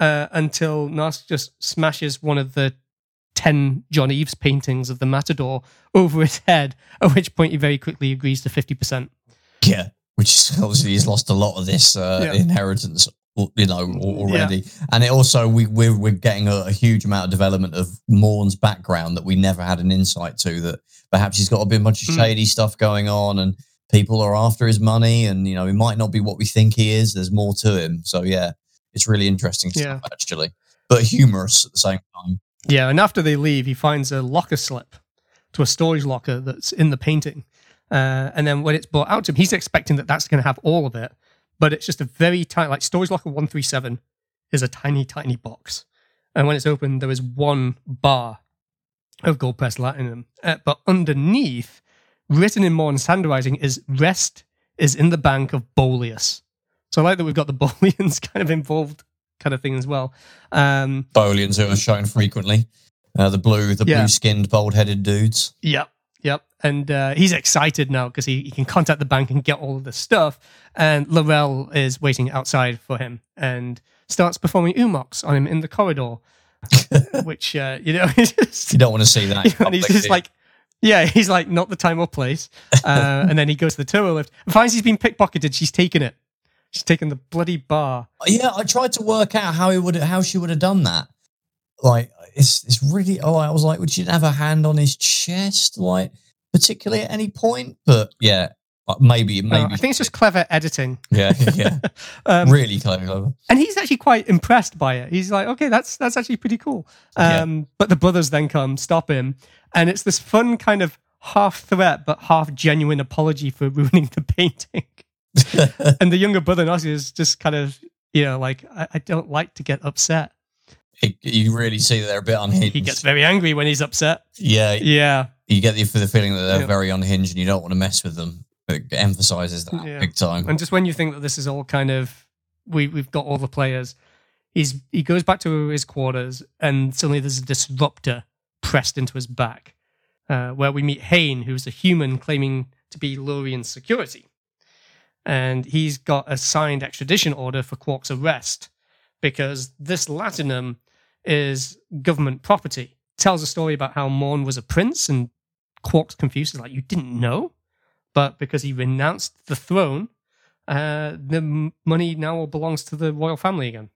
uh, until Nahsk just smashes one of the 10 John Eaves paintings of the Matador over his head, at which point he very quickly agrees to 50%. Yeah, which is obviously he's lost a lot of this uh, Yeah. inheritance, you know, al- already. And it also we we're, we're getting a, a huge amount of development of Morn's background that we never had an insight to. That perhaps he's got a bit much of Mm. shady stuff going on, and people are after his money, and you know he might not be what we think he is. There's more to him. So yeah, it's really interesting stuff actually, but humorous at the same time. Yeah, and after they leave, he finds a locker slip to a storage locker that's in the painting. Uh, and then when it's brought out to him, he's expecting that that's going to have all of it, but it's just a very tiny, like storage locker 137 is a tiny, tiny box. And when it's open, there is one bar of gold pressed latinum. Uh, but underneath, written in Morn's handwriting, is rest is in the bank of Bolias. So I like that we've got the *laughs* Bolians kind of involved, kind of thing as well. Um, Bolians who are shown frequently, uh, the blue, the Yeah. blue skinned, bald headed dudes. Yep. And uh, he's excited now because he, he can contact the bank and get all of this stuff. And Laurel is waiting outside for him and starts performing oo-mox on him in the corridor, *laughs* which, uh, you know, *laughs* just, You don't want to see that. *laughs* and he's just like, yeah, he's like, not the time or place. Uh, and then he goes to the turbo lift and finds he's been pickpocketed. She's taken it. She's taken the bloody bar. Yeah, I tried to work out how he would how she would have done that. Like it's it's really oh I was like, would she have a hand on his chest, like particularly at any point? But yeah, maybe Uh, maybe I think it's just clever editing. yeah yeah *laughs* Um, really clever. and he's actually quite impressed by it. He's like, okay, that's that's actually pretty cool. Yeah. Um, But the brothers then come, stop him, and it's this fun kind of half threat but half genuine apology for *laughs* ruining the painting. *laughs* and the younger brother Nazi is just kind of, you know, like I, I don't like to get upset. It- you really see that they're a bit unhinged. He gets very angry when he's upset. yeah, Yeah, you get the, the feeling that they're Yeah. very unhinged and you don't want to mess with them. It emphasizes that Yeah. big time. and just when you think that this is all kind of we we've got all the players, he's he goes back to his quarters and suddenly there's a disruptor pressed into his back, uh, where we meet Hain, who's a human claiming to be Lurian security, and he's got a signed extradition order for Quark's arrest because this latinum is government property tells a story about how Morn was a prince, and Quark's confused. He's like, "You didn't know?" But because he renounced the throne, uh, the money now all belongs to the royal family again.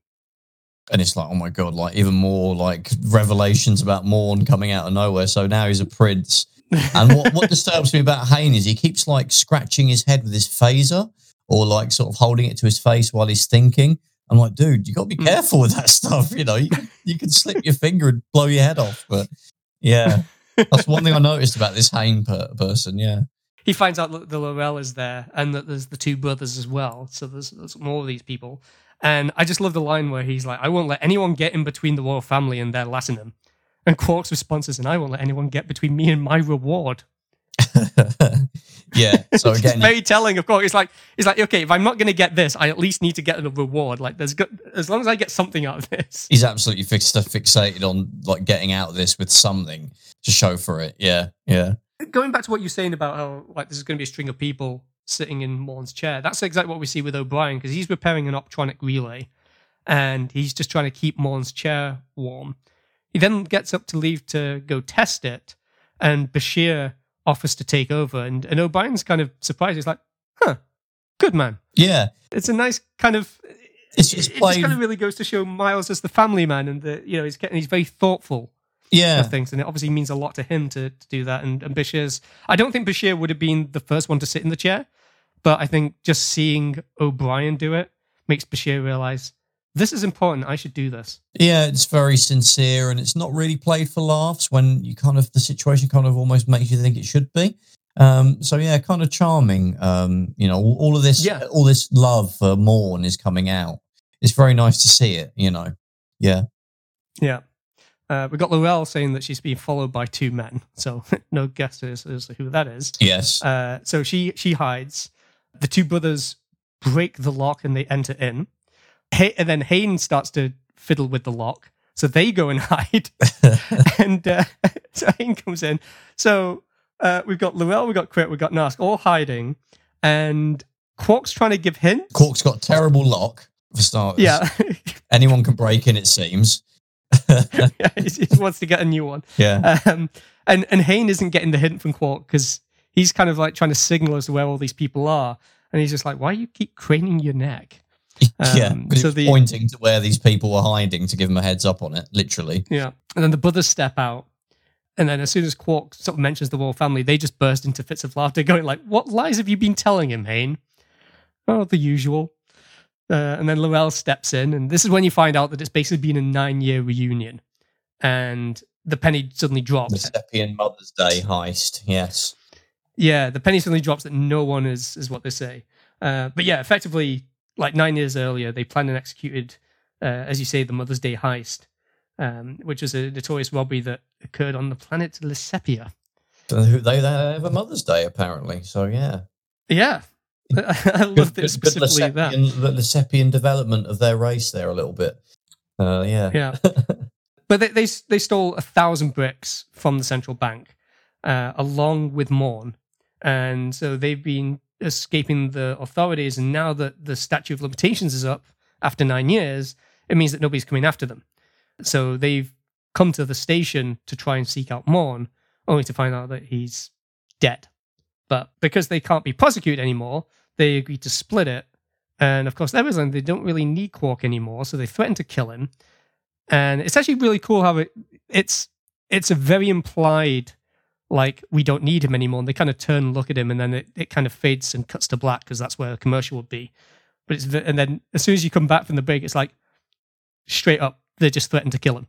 and it's like, oh my god, like even more like revelations about Morn coming out of nowhere. So now he's a prince. And what, what *laughs* disturbs me about Hain is he keeps like scratching his head with his phaser or like sort of holding it to his face while he's thinking. I'm like, dude, you got to be Mm. careful with that *laughs* stuff. You know, you, you can slip your finger and blow your head off. But yeah, that's one thing I noticed about this Hain per- person. Yeah. he finds out that the Laurel is there and that there's the two brothers as well. So there's, there's more of these people. And I just love the line where he's like, I won't let anyone get in between the royal family and their Latinum. And Quark's response is, and I won't let anyone get between me and my reward. *laughs* yeah. So again, very telling of course, It's like, it's like, okay, if I'm not going to get this, I at least need to get a reward. Like, there's good, as long as I get something out of this. he's absolutely fixed, fixated on like getting out of this with something to show for it. Yeah. Yeah. Going back to what you're saying about how like this is going to be a string of people sitting in Morn's chair, that's exactly what we see with O'Brien because he's repairing an optronic relay, and he's just trying to keep Morn's chair warm. He then gets up to leave to go test it, and Bashir offers to take over, and, and O'Brien's kind of surprised. He's like, "Huh, good man." Yeah. It's a nice kind of. It's just it, it just kind of really goes to show Miles as the family man, and the you know he's getting he's very thoughtful Yeah. of things, and it obviously means a lot to him to, to do that. And, and Bashir's, I don't think Bashir would have been the first one to sit in the chair, but I think just seeing O'Brien do it makes Bashir realize this is important. I should do this. Yeah, it's very sincere and it's not really played for laughs when you kind of the situation kind of almost makes you think it should be. Um, so yeah, kind of charming. Um, you know, all, all of this, Yeah. all this love for Morn is coming out. It's very nice to see it. You know, yeah, Yeah. Uh, we got Laurel saying that she's being followed by two men, so *laughs* no guess as, as to who that is. yes, Uh, so she she hides. The two brothers break the lock and they enter in. Hay- and then Hain starts to fiddle with the lock, so they go and *laughs* hide. *laughs* and uh, so Hain comes in. So uh, we've got Laurel, we've got Krit, we've got Nahsk, all hiding, and Quark's trying to give hints. Quark's got terrible lock for starters. Yeah, anyone can break in. It seems. Yeah *laughs* *laughs* he, wants to get a new one. Yeah, Um, and and Hain isn't getting the hint from Quark because he's kind of like trying to signal as to where all these people are, and he's just like, "Why do you keep craning your neck?" *laughs* yeah. Um, he so the- pointing to where these people were hiding to give them a heads up on it. Literally. Yeah. And then the brothers step out. And then as soon as Quark sort of mentions the royal family, they just burst into fits of laughter, going like, What lies have you been telling him, Hain? Oh, the usual. Uh, and then Laurel steps in, and this is when you find out that it's basically been a nine year reunion. And the penny suddenly drops. The. Seppian Mother's Day heist. Yes. Yeah, the penny suddenly drops that no one is, is what they say. Uh, but yeah, effectively, like nine years earlier, they planned and executed, uh, as you say, the Mother's Day heist, um, which was a notorious robbery that occurred on the planet Lissepia. So They, they have a Mother's Day apparently. So yeah. Yeah. I loved it specifically that. Lissepian, the Lissepian development of their race there a little bit. Uh, yeah. Yeah. *laughs* but they, they they stole a thousand bricks from the central bank, uh, along with Morn, and so they've been escaping the authorities. And now that the statute of limitations is up after nine years, it means that nobody's coming after them. So they've come to the station to try and seek out Morn, only to find out that he's dead. But because they can't be prosecuted anymore, they agree to split it. And of course, realize they don't really need Quark anymore, so they threaten to kill him. And it's actually really cool how it it's it's a very implied like we don't need him anymore. And they kind of turn and look at him, and then it, it kind of fades and cuts to black because that's where a commercial would be. But it's and then as soon as you come back from the break, it's like straight up they just threaten to kill him,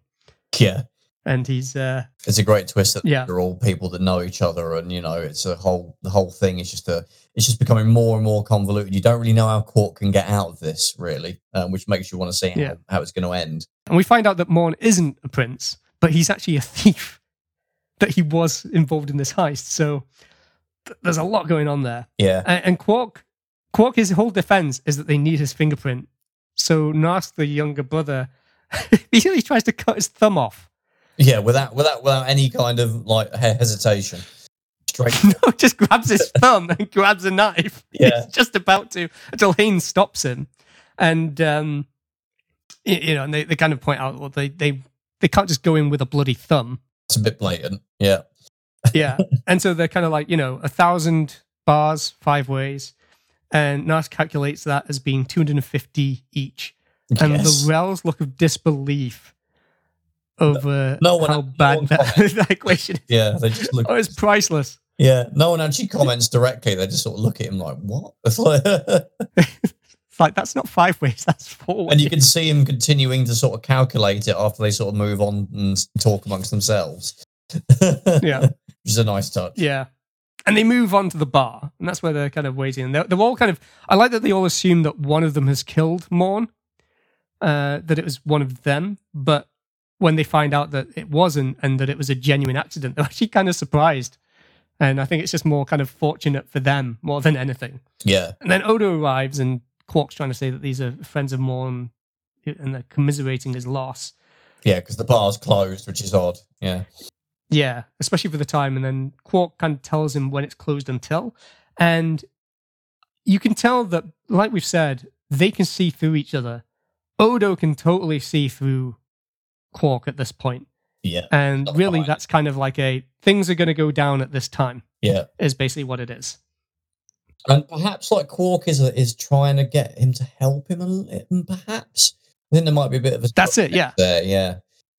Yeah. And he's uh It's a great twist that Yeah. they're all people that know each other, and you know, it's a whole the whole thing is just a it's just becoming more and more convoluted. You don't really know how Quark can get out of this, really, um, which makes you want to see how, Yeah. how it's going to end. and we find out that Morn isn't a prince, but he's actually a *laughs* thief. That he was involved in this heist, so th- there's a lot going on there. Yeah, And, and Quark, Quark, his whole defense is that they need his fingerprint. So Nahsk, the younger brother, *laughs* immediately tries to cut his thumb off. Yeah, without without without any kind of like hesitation, straight. *laughs* No, just grabs his *laughs* thumb and grabs a knife. Yeah. He's just about to until Haynes stops him. And um y- you know, and they, they kind of point out well they, they they can't just go in with a bloody thumb. It's a bit blatant. Yeah. *laughs* yeah. And so they're kind of like, you know, a thousand bars, five ways. And Nas calculates that as being 250 each. And Yes. the Rel's look of disbelief over no one- how no one that, *laughs* that equation is. yeah, they just look. Oh, it's priceless. Yeah, no one actually comments directly. They just sort of look at him like, "What?" *laughs* It's like- It's like, that's not five ways, that's four ways. and you can see him continuing to sort of calculate it after they sort of move on and talk amongst themselves. *laughs* Yeah. which is a nice touch. Yeah. And they move on to the bar, and that's where they're kind of waiting. And they're, they're all kind of. I like that they all assume that one of them has killed Morn, uh, that it was one of them. But when they find out that it wasn't and that it was a genuine accident, *laughs* they're actually kind of surprised. And I think it's just more kind of fortunate for them more than anything. Yeah, And then Odo arrives, and Quark's trying to say that these are friends of Morn, and they're commiserating his loss. yeah, because the bar's closed, which is odd. Yeah, Yeah, especially for the time. And then Quark kind of tells him when it's closed until. And you can tell that, like we've said, they can see through each other. Odo can totally see through Quark at this point. yeah, And really, quite. that's kind of like a things are going to go down at this time, yeah. is basically what it is. And perhaps like Quark is is trying to get him to help him a little. And perhaps I think there might be a bit of a That's it, yeah. there. Yeah,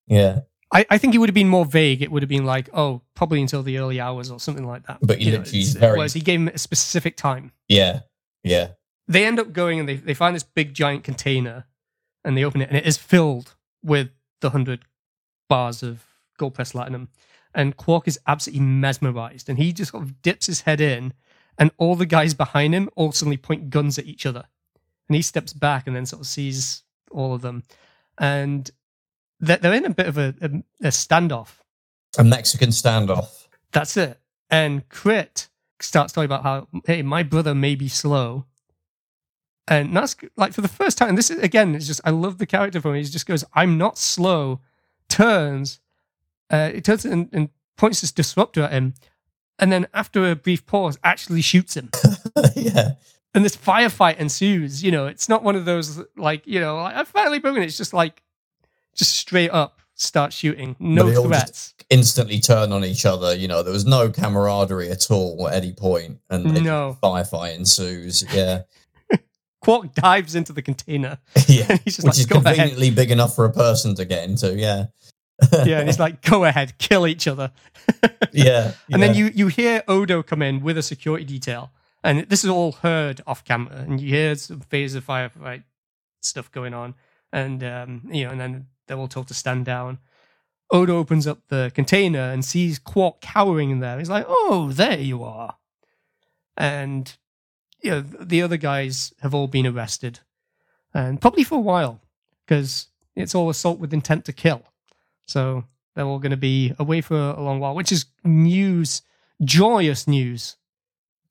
yeah. I, I think it would have been more vague. It would have been like, oh, probably until the early hours or something like that. But he You know, very- Whereas he gave him a specific time. Yeah, yeah, they end up going and they, they find this big giant container and they open it and it is filled with the 100 bars of gold pressed latinum and quark is absolutely mesmerized and he just sort of dips his head in and all the guys behind him all suddenly point guns at each other and he steps back and then sort of sees all of them and they're, they're in a bit of a, a, a standoff a Mexican standoff. that's it. And Krit starts talking about how, hey, my brother may be slow. And that's like for the first time. This is again, it's just I love the character from him. He just goes, I'm not slow, turns, uh, it turns and, and points this disruptor at him, and then after a brief pause, actually shoots him. *laughs* yeah, And this firefight ensues. You know, it's not one of those like, you know, like, I finally broken it. It's just like just straight up start shooting. No But they all just- threats. instantly turn on each other. You know, there was no camaraderie at all at any point, and No. firefight ensues. Yeah, Quark dives into the container *laughs* *laughs* yeah, he's just which like, is go ahead. conveniently big enough for a person to get into. Yeah, *laughs* yeah, and he's like, go ahead, kill each other. yeah, And then you you hear Odo come in with a security detail, and this is all heard off camera, and you hear some phaser firefight stuff going on, and um, you know, and then they're all told to stand down. Odo opens up the container and sees Quark cowering in there. He's like, "Oh, there you are," and you know, the other guys have all been arrested, and probably for a while because it's all assault with intent to kill. So they're all going to be away for a long while, which is news, joyous news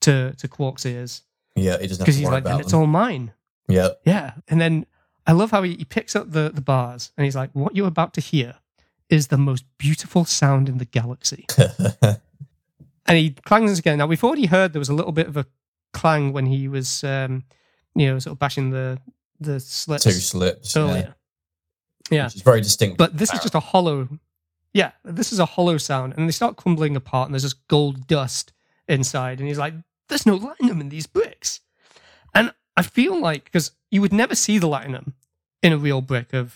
to to Quark's ears yeah, he doesn't because he's like, and about it's all mine. Yeah, Yeah, and then I love how he, he picks up the the bars and he's like, "What you're about to hear is the most beautiful sound in the galaxy." *laughs* and he clangs again. Now we've already heard there was a little bit of a clang when he was, um, you know, sort of bashing the the slits two slips. Yeah, earlier. Yeah, which is very distinct. but this is just a hollow. Yeah, this is a hollow sound, and they start crumbling apart, and there's just gold dust inside. And he's like, "There's no latinum in these bricks," and I feel like because you would never see the latinum in a real brick of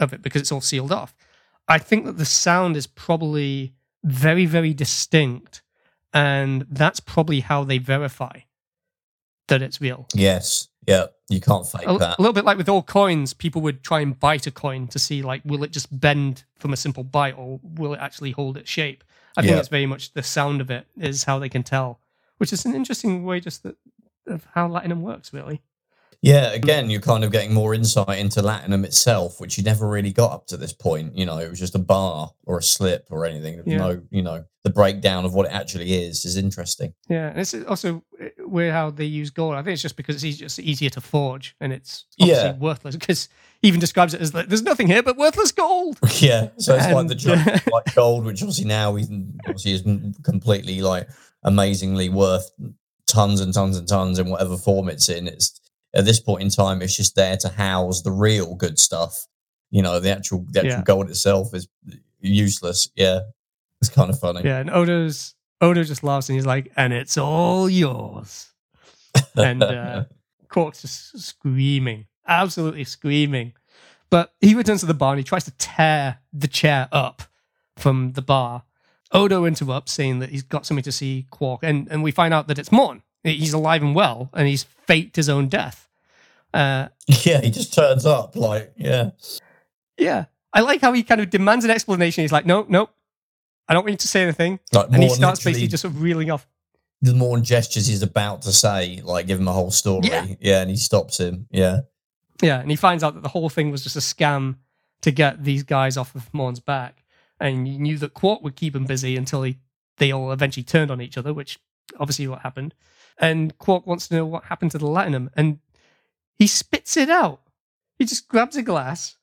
of it because it's all sealed off. I think that the sound is probably very, very distinct, and that's probably how they verify that it's real. yes, yeah, you can't fake A, that. a little bit like with all coins, people would try and bite a coin to see like will it just bend from a simple bite or will it actually hold its shape. I think it's very much the sound of it is how they can tell, which is an interesting way just that, of how latinum works, really. Yeah, again, you're kind of getting more insight into Latinum itself, which you never really got up to this point. You know, it was just a bar or a slip or anything. Yeah. No, you know, the breakdown of what it actually is is interesting. Yeah, and it's also uh, weird how they use gold. I think it's just because it's just easier to forge and it's obviously Yeah. worthless. Because even describes it as like, there's nothing here but worthless gold. *laughs* Yeah, so it's like the And- *laughs* like gold, which obviously now even obviously is completely like amazingly worth tons and tons and tons in whatever form it's in. It's at this point in time, it's just there to house the real good stuff. You know, the actual the actual Yeah. gold itself is useless. Yeah, it's kind of funny. Yeah, and Odo's Odo just laughs and he's like, "And it's all yours." And uh, *laughs* Quark's just screaming, absolutely screaming. But he returns to the bar and he tries to tear the chair up from the bar. Odo interrupts, saying that he's got something to see Quark, and, and we find out that it's Morn. He's alive and well, and he's faked his own death. Uh, yeah, he just turns up like, yeah. yeah, I like how he kind of demands an explanation. He's like, no, no, I don't want you to say anything. Like And he starts basically just sort of reeling off. the more gestures he's about to say, like give him a whole story. Yeah. and he stops him. Yeah. Yeah, and he finds out that the whole thing was just a scam to get these guys off of Morn's back. And he knew that Quark would keep him busy until he, they all eventually turned on each other, which obviously what happened. And Quark wants to know what happened to the Latinum, and he spits it out. He just grabs a glass,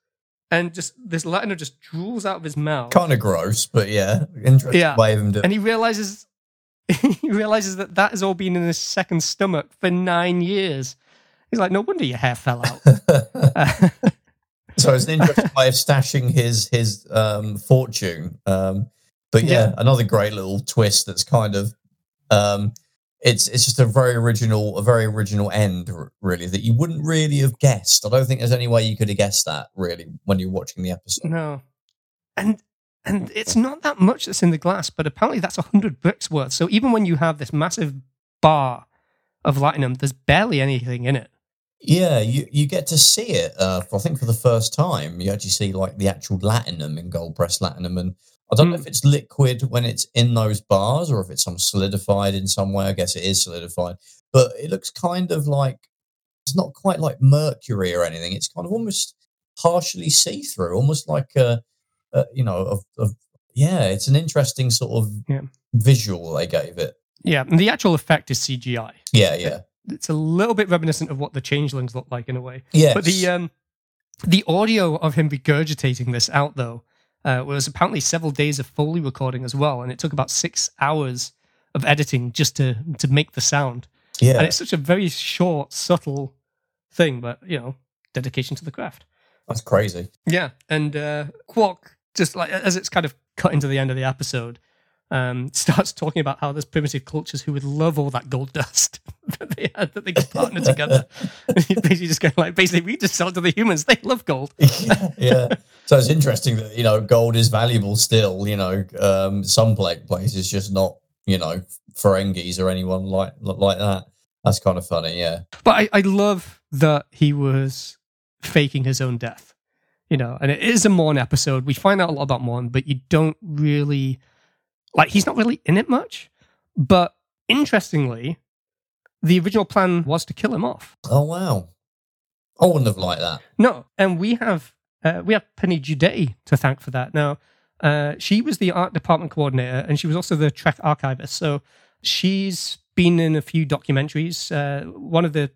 and just this Latinum just drools out of his mouth. Kind of gross, but yeah. Interesting Yeah. way of him doing and he realizes *laughs* he realizes that that has all been in his second stomach for nine years. He's like, no wonder your hair fell out. *laughs* So it's an interesting way of stashing his his um, fortune. Um, but yeah, Yeah. another great little twist that's kind of um, it's it's just a very original a very original end really that you wouldn't really have guessed. I don't think there's any way you could have guessed that really when you're watching the episode. no, and and it's not that much that's in the glass, but apparently that's a hundred bricks worth. So even when you have this massive bar of latinum, there's barely anything in it. Yeah, you, you get to see it. Uh, for, I think for the first time, you actually see like the actual latinum in gold pressed latinum, and I don't know Hmm. if it's liquid when it's in those bars or if it's some solidified in some way. I guess it is solidified, but it looks kind of like it's not quite like mercury or anything. It's kind of almost partially see through, almost like a, a you know, of, of yeah. It's an interesting sort of Yeah. visual they gave it. Yeah, and the actual effect is CGI. Yeah, yeah, It's a little bit reminiscent of what the changelings look like in a way. yeah. But the um, the audio of him regurgitating this out though uh, was apparently several days of Foley recording as well, and it took about six hours of editing just to to make the sound. yeah. And it's such a very short, subtle thing, but you know, dedication to the craft. That's crazy. Yeah, and uh, Quark just like as it's kind of cut into the end of the episode. Um, *laughs* starts talking about how there's primitive cultures who would love all that gold dust *laughs* that they had that they could partner *laughs* together. Basically just going like, basically, we just sell it to the humans. They love gold. yeah, yeah. So it's interesting that you know gold is valuable still. You know, um, some pla- places just not. You know, Ferengis or anyone like like that. That's kind of funny. Yeah, But I, I love that he was faking his own death. You know, and it is a Morn episode. We find out a lot about Morn, but you don't really like he's not really in it much. But interestingly, the original plan was to kill him off. Oh wow, I wouldn't have liked that. No, and we have uh, we have Penny Juday to thank for that. Now, uh, she was the art department coordinator, and she was also the Trek archivist. So she's been in a few documentaries. Uh, one of the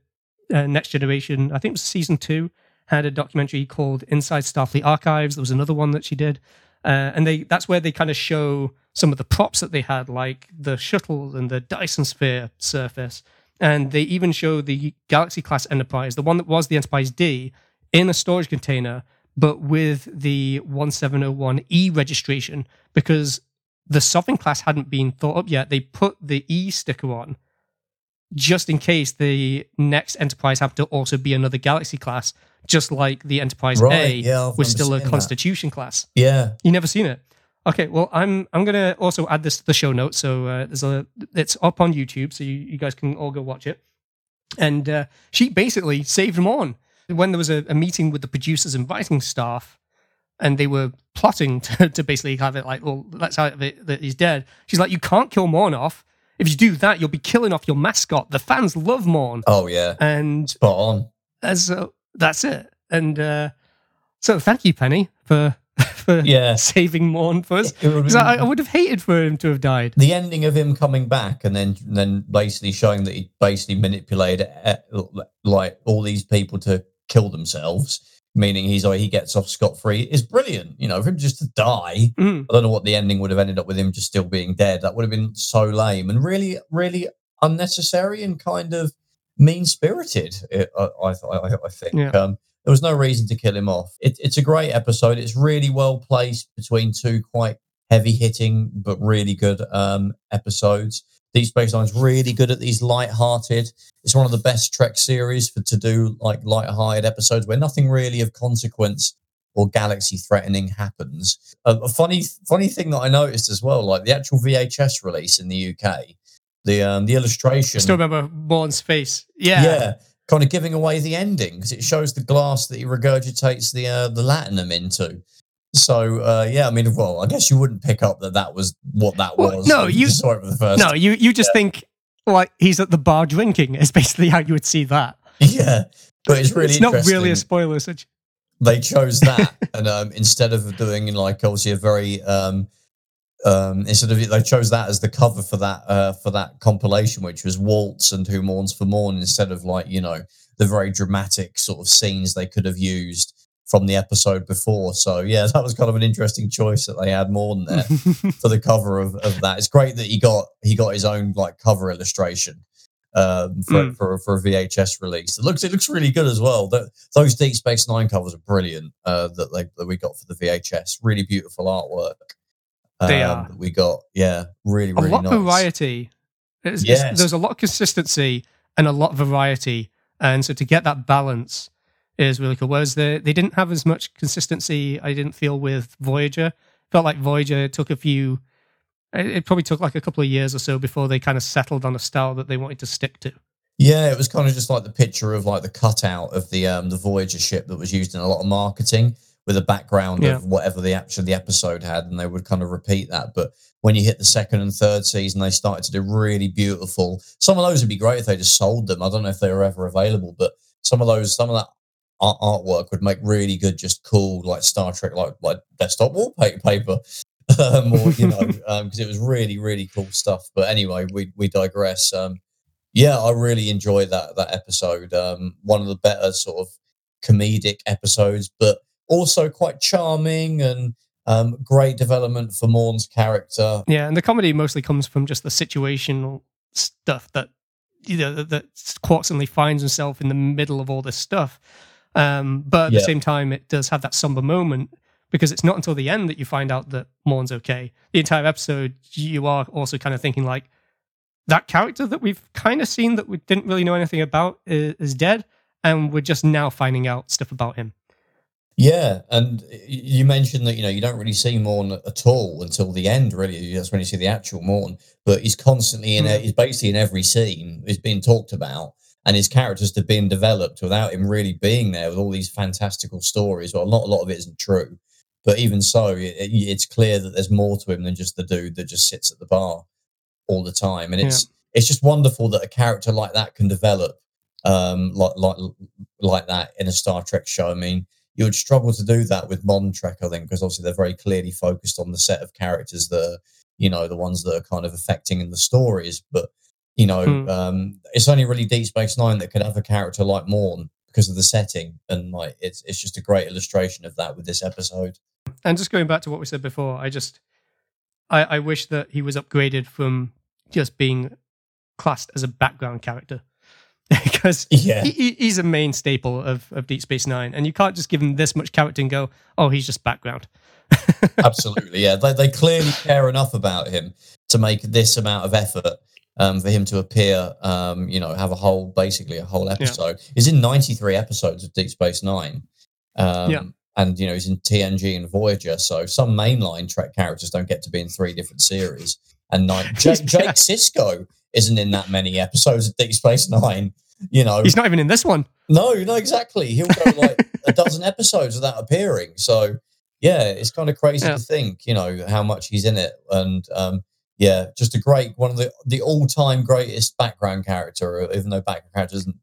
uh, Next Generation, I think it was season two, had a documentary called Inside Starfleet Archives. There was another one that she did, uh, and they that's where they kind of show some of the props that they had, like the shuttle and the Dyson Sphere surface. And they even show the Galaxy class Enterprise, the one that was the Enterprise D, in a storage container, but with the 1701E registration because the Sovereign class hadn't been thought up yet. They put the E sticker on just in case the next Enterprise happened to also be another Galaxy class, just like the Enterprise Right, A yeah, was still a seen that. Constitution class. Yeah, You never seen it? Okay, well, I'm I'm gonna also add this to the show notes. So uh, there's a it's up on YouTube, so you, you guys can all go watch it. And uh, she basically saved him on when there was a, a meeting with the producers and writing staff, and they were plotting *laughs* to, to basically have it like, well, let's have it that he's dead. She's like, you can't kill Morn off. If you do that, you'll be killing off your mascot. The fans love Morn, oh yeah, and spot on. as uh, that's it. And uh, so, thank you, Penny, for *laughs* for Yeah. saving Morn for us. It would 'Cause I, I would have hated for him to have died. the ending of him coming back and then then basically showing that he basically manipulated uh, like all these people to kill themselves meaning he's like he gets off scot-free is brilliant you know for him just to die Mm. i don't know what the ending would have ended up with him just still being dead that would have been so lame and really really unnecessary and kind of mean spirited i, I, I, think Yeah. um there was no reason to kill him off. It, it's a great episode. It's really well placed between two quite heavy hitting but really good um, episodes. Deep Space Nine's really good at these light-hearted. It's one of the best Trek series for to do like light-hearted episodes where nothing really of consequence or galaxy threatening happens. A, a, funny funny thing that I noticed as well, like the actual VHS release in the UK, the um, the illustration. I still remember Morn's face. Yeah, yeah, kind of giving away the ending because it shows the glass that he regurgitates the uh, the latinum into. So uh, yeah, I mean, well, I guess you wouldn't pick up that that was what that well, was. No, you saw it for the first. No, you you just yeah. think like he's at the bar drinking. Is basically how you would see that. Yeah, but it's really it's not really a spoiler. Such they chose that, and um, instead of doing like obviously a very um, um, instead of they chose that as the cover for that uh, for that compilation, which was Waltz and Who Mourns for Morn, instead of like you know the very dramatic sort of scenes they could have used from the episode before. So yeah, *laughs* that was kind of an interesting choice that they had Morn there *laughs* for the cover of, of that. It's great that he got he got his own like cover illustration um, for, mm. for, for a VHS release. It looks it looks really good as well. The, those Deep Space Nine covers are brilliant uh, that they that we got for the VHS. Really beautiful artwork. Um, they are. we got yeah, really really a lot nice. of variety. It's, yes. It's, there's a lot of consistency and a lot of variety, and so to get that balance is really cool. Whereas the, they didn't have as much consistency. I didn't feel with Voyager. Felt like Voyager took a few it probably took like a couple of years or so before they kind of settled on a style that they wanted to stick to. Yeah, it was kind of just like the picture of like the cutout of the um the Voyager ship that was used in a lot of marketing with a background yeah. of whatever the the episode had, and they would kind of repeat that. But when you hit the second and third season, they started to do really beautiful. Some of those would be great if they just sold them. I don't know if they were ever available, but some of those, some of that art- artwork would make really good, just cool like Star Trek like like desktop wallpaper *laughs* um, or you know, because *laughs* um, it was really really cool stuff. But anyway, we we digress. Um, yeah, I really enjoyed that that episode. Um, one of the better sort of comedic episodes, but also quite charming and um, great development for Morn's character. Yeah, and the comedy mostly comes from just the situational stuff that you know that, Quark suddenly finds himself in the middle of all this stuff. Um, but at yeah. the same time, it does have that somber moment because it's not until the end that you find out that Morn's okay. The entire episode, you are also kind of thinking like that character that we've kind of seen that we didn't really know anything about is, is dead, and we're just now finding out stuff about him. Yeah, and you mentioned that you know you don't really see Morn at all until the end. Really, that's when you see the actual Morn. But he's constantly in. Mm. He's basically in every scene. He's being talked about, and his characters have been developed without him really being there with all these fantastical stories. Well, not a lot of it isn't true, but even so, it, it's clear that there's more to him than just the dude that just sits at the bar all the time. And it's yeah. it's just wonderful that a character like that can develop um, like like like that in a Star Trek show. I mean, you would struggle to do that with modern Trek, I think, because obviously they're very clearly focused on the set of characters that are, you know, the ones that are kind of affecting in the stories. But you know, hmm. um, it's only really Deep Space Nine that could have a character like Morn because of the setting, and like it's it's just a great illustration of that with this episode. And just going back to what we said before, I just I, I wish that he was upgraded from just being classed as a background character *laughs* because yeah. he, he's a main staple of, of Deep Space Nine, and you can't just give him this much character and go, "Oh, he's just background." *laughs* Absolutely, yeah. They they clearly care enough about him to make this amount of effort um, for him to appear. Um, you know, have a whole basically a whole episode. Yeah. He's in ninety three episodes of Deep Space Nine. Um, yeah and you know he's in TNG and Voyager. So some mainline Trek characters don't get to be in three different series. And nine, *laughs* Jake, Jake Sisko isn't in that many episodes of Deep Space Nine. You know, he's not even in this one. No, no, exactly. He'll go like a dozen *laughs* episodes without appearing. So yeah, it's kind of crazy yeah. to think, you know, how much he's in it. And um, yeah, just a great one of the the all time greatest background character, even though background character isn't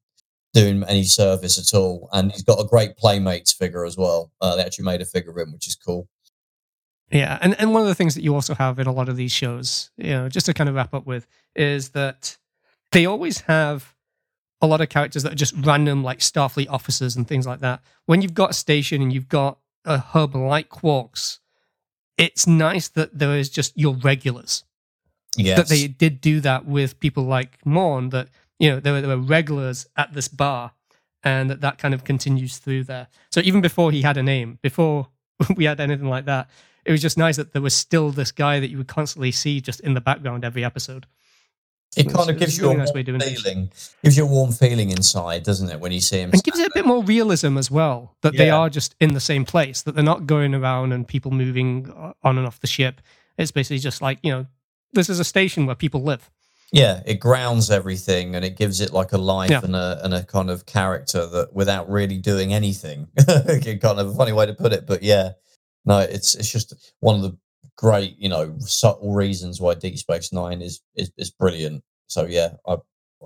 doing any service at all. And he's got a great Playmates figure as well. Uh, they actually made a figure of him, which is cool. Yeah, and, and one of the things that you also have in a lot of these shows, you know, just to kind of wrap up with, is that they always have a lot of characters that are just random, like Starfleet officers and things like that. When you've got a station and you've got a hub like Quarks, it's nice that there is just your regulars. Yes. That they did do that with people like Morn, that you know, there were, there were regulars at this bar and that, that kind of continues through there. So even before he had a name, before *laughs* we had anything like that, it was just nice that there was still this guy that you would constantly see just in the background every episode. It kind of gives you a nice warm feeling. Gives you a warm feeling inside, doesn't it, when you see him? And gives it a bit more realism as well. That yeah. they are just in the same place. That they're not going around and people moving uh, on and off the ship. It's basically just like you know, this is a station where people live. Yeah, it grounds everything and it gives it like a life yeah. and a and a kind of character that without really doing anything. *laughs* kind of a funny way to put it, but yeah, no, it's it's just one of the great, you know, subtle reasons why Deep Space Nine is is, is brilliant. So yeah, I,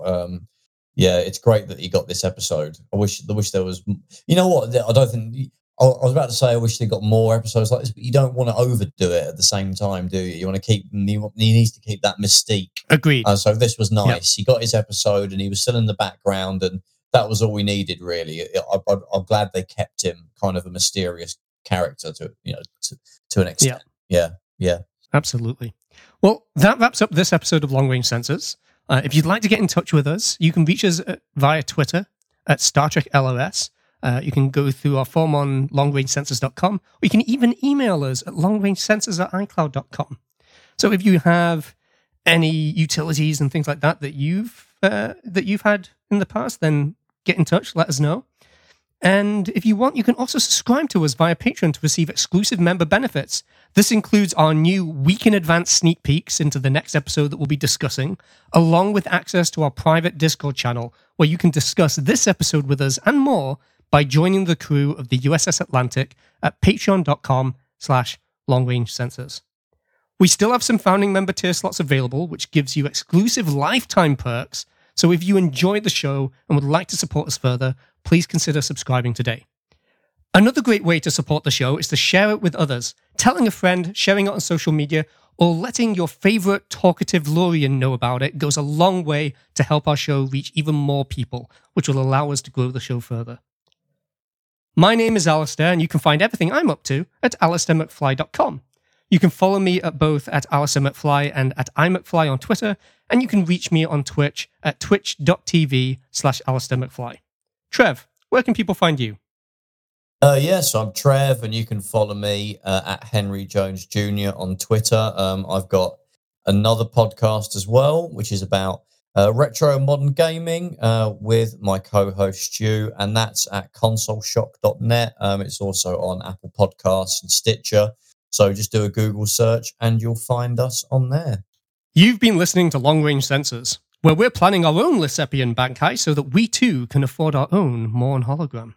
um, yeah, it's great that he got this episode. I wish I wish there was. You know what? I don't think. I was about to say I wish they got more episodes like this, but you don't want to overdo it at the same time, do you? You want to keep. He needs to keep that mystique. Agreed. Uh, so this was nice. Yep. He got his episode, and he was still in the background, and that was all we needed, really. I, am glad they kept him kind of a mysterious character to you know to, to an extent. Yeah. yeah, yeah, absolutely. Well, that wraps up this episode of Long Range Sensors. Uh, if you'd like to get in touch with us, you can reach us at, via Twitter at Star Trek LOS. Uh, you can go through our form on longrangesensors.com, or you can even email us at longrangesensors at icloud.com. So if you have any utilities and things like that that you've uh, that you've had in the past, then get in touch. Let us know. And if you want, you can also subscribe to us via Patreon to receive exclusive member benefits. This includes our new week in advance sneak peeks into the next episode that we'll be discussing, along with access to our private Discord channel where you can discuss this episode with us and more by joining the crew of the USS Atlantic at patreon.com slash longrange sensors. We still have some founding member tier slots available, which gives you exclusive lifetime perks. So if you enjoyed the show and would like to support us further, please consider subscribing today. Another great way to support the show is to share it with others, telling a friend, sharing it on social media, or letting your favorite talkative Lurian know about it goes a long way to help our show reach even more people, which will allow us to grow the show further. My name is Alistair, and you can find everything I'm up to at alistairmcfly.com. You can follow me at both at Alistair McFly and at iMcFly on Twitter, and you can reach me on Twitch at twitch.tv slash Alistair McFly. Trev, where can people find you? Uh, yes, I'm Trev, and you can follow me uh, at Henry Jones Jr. on Twitter. Um, I've got another podcast as well, which is about uh, retro modern gaming uh, with my co-host Stu, and that's at consoleshock.net. Um, it's also on Apple Podcasts and Stitcher. So just do a Google search, and you'll find us on there. You've been listening to Long Range Sensors where we're planning our own Lissepian Bankai so that we too can afford our own Morn hologram.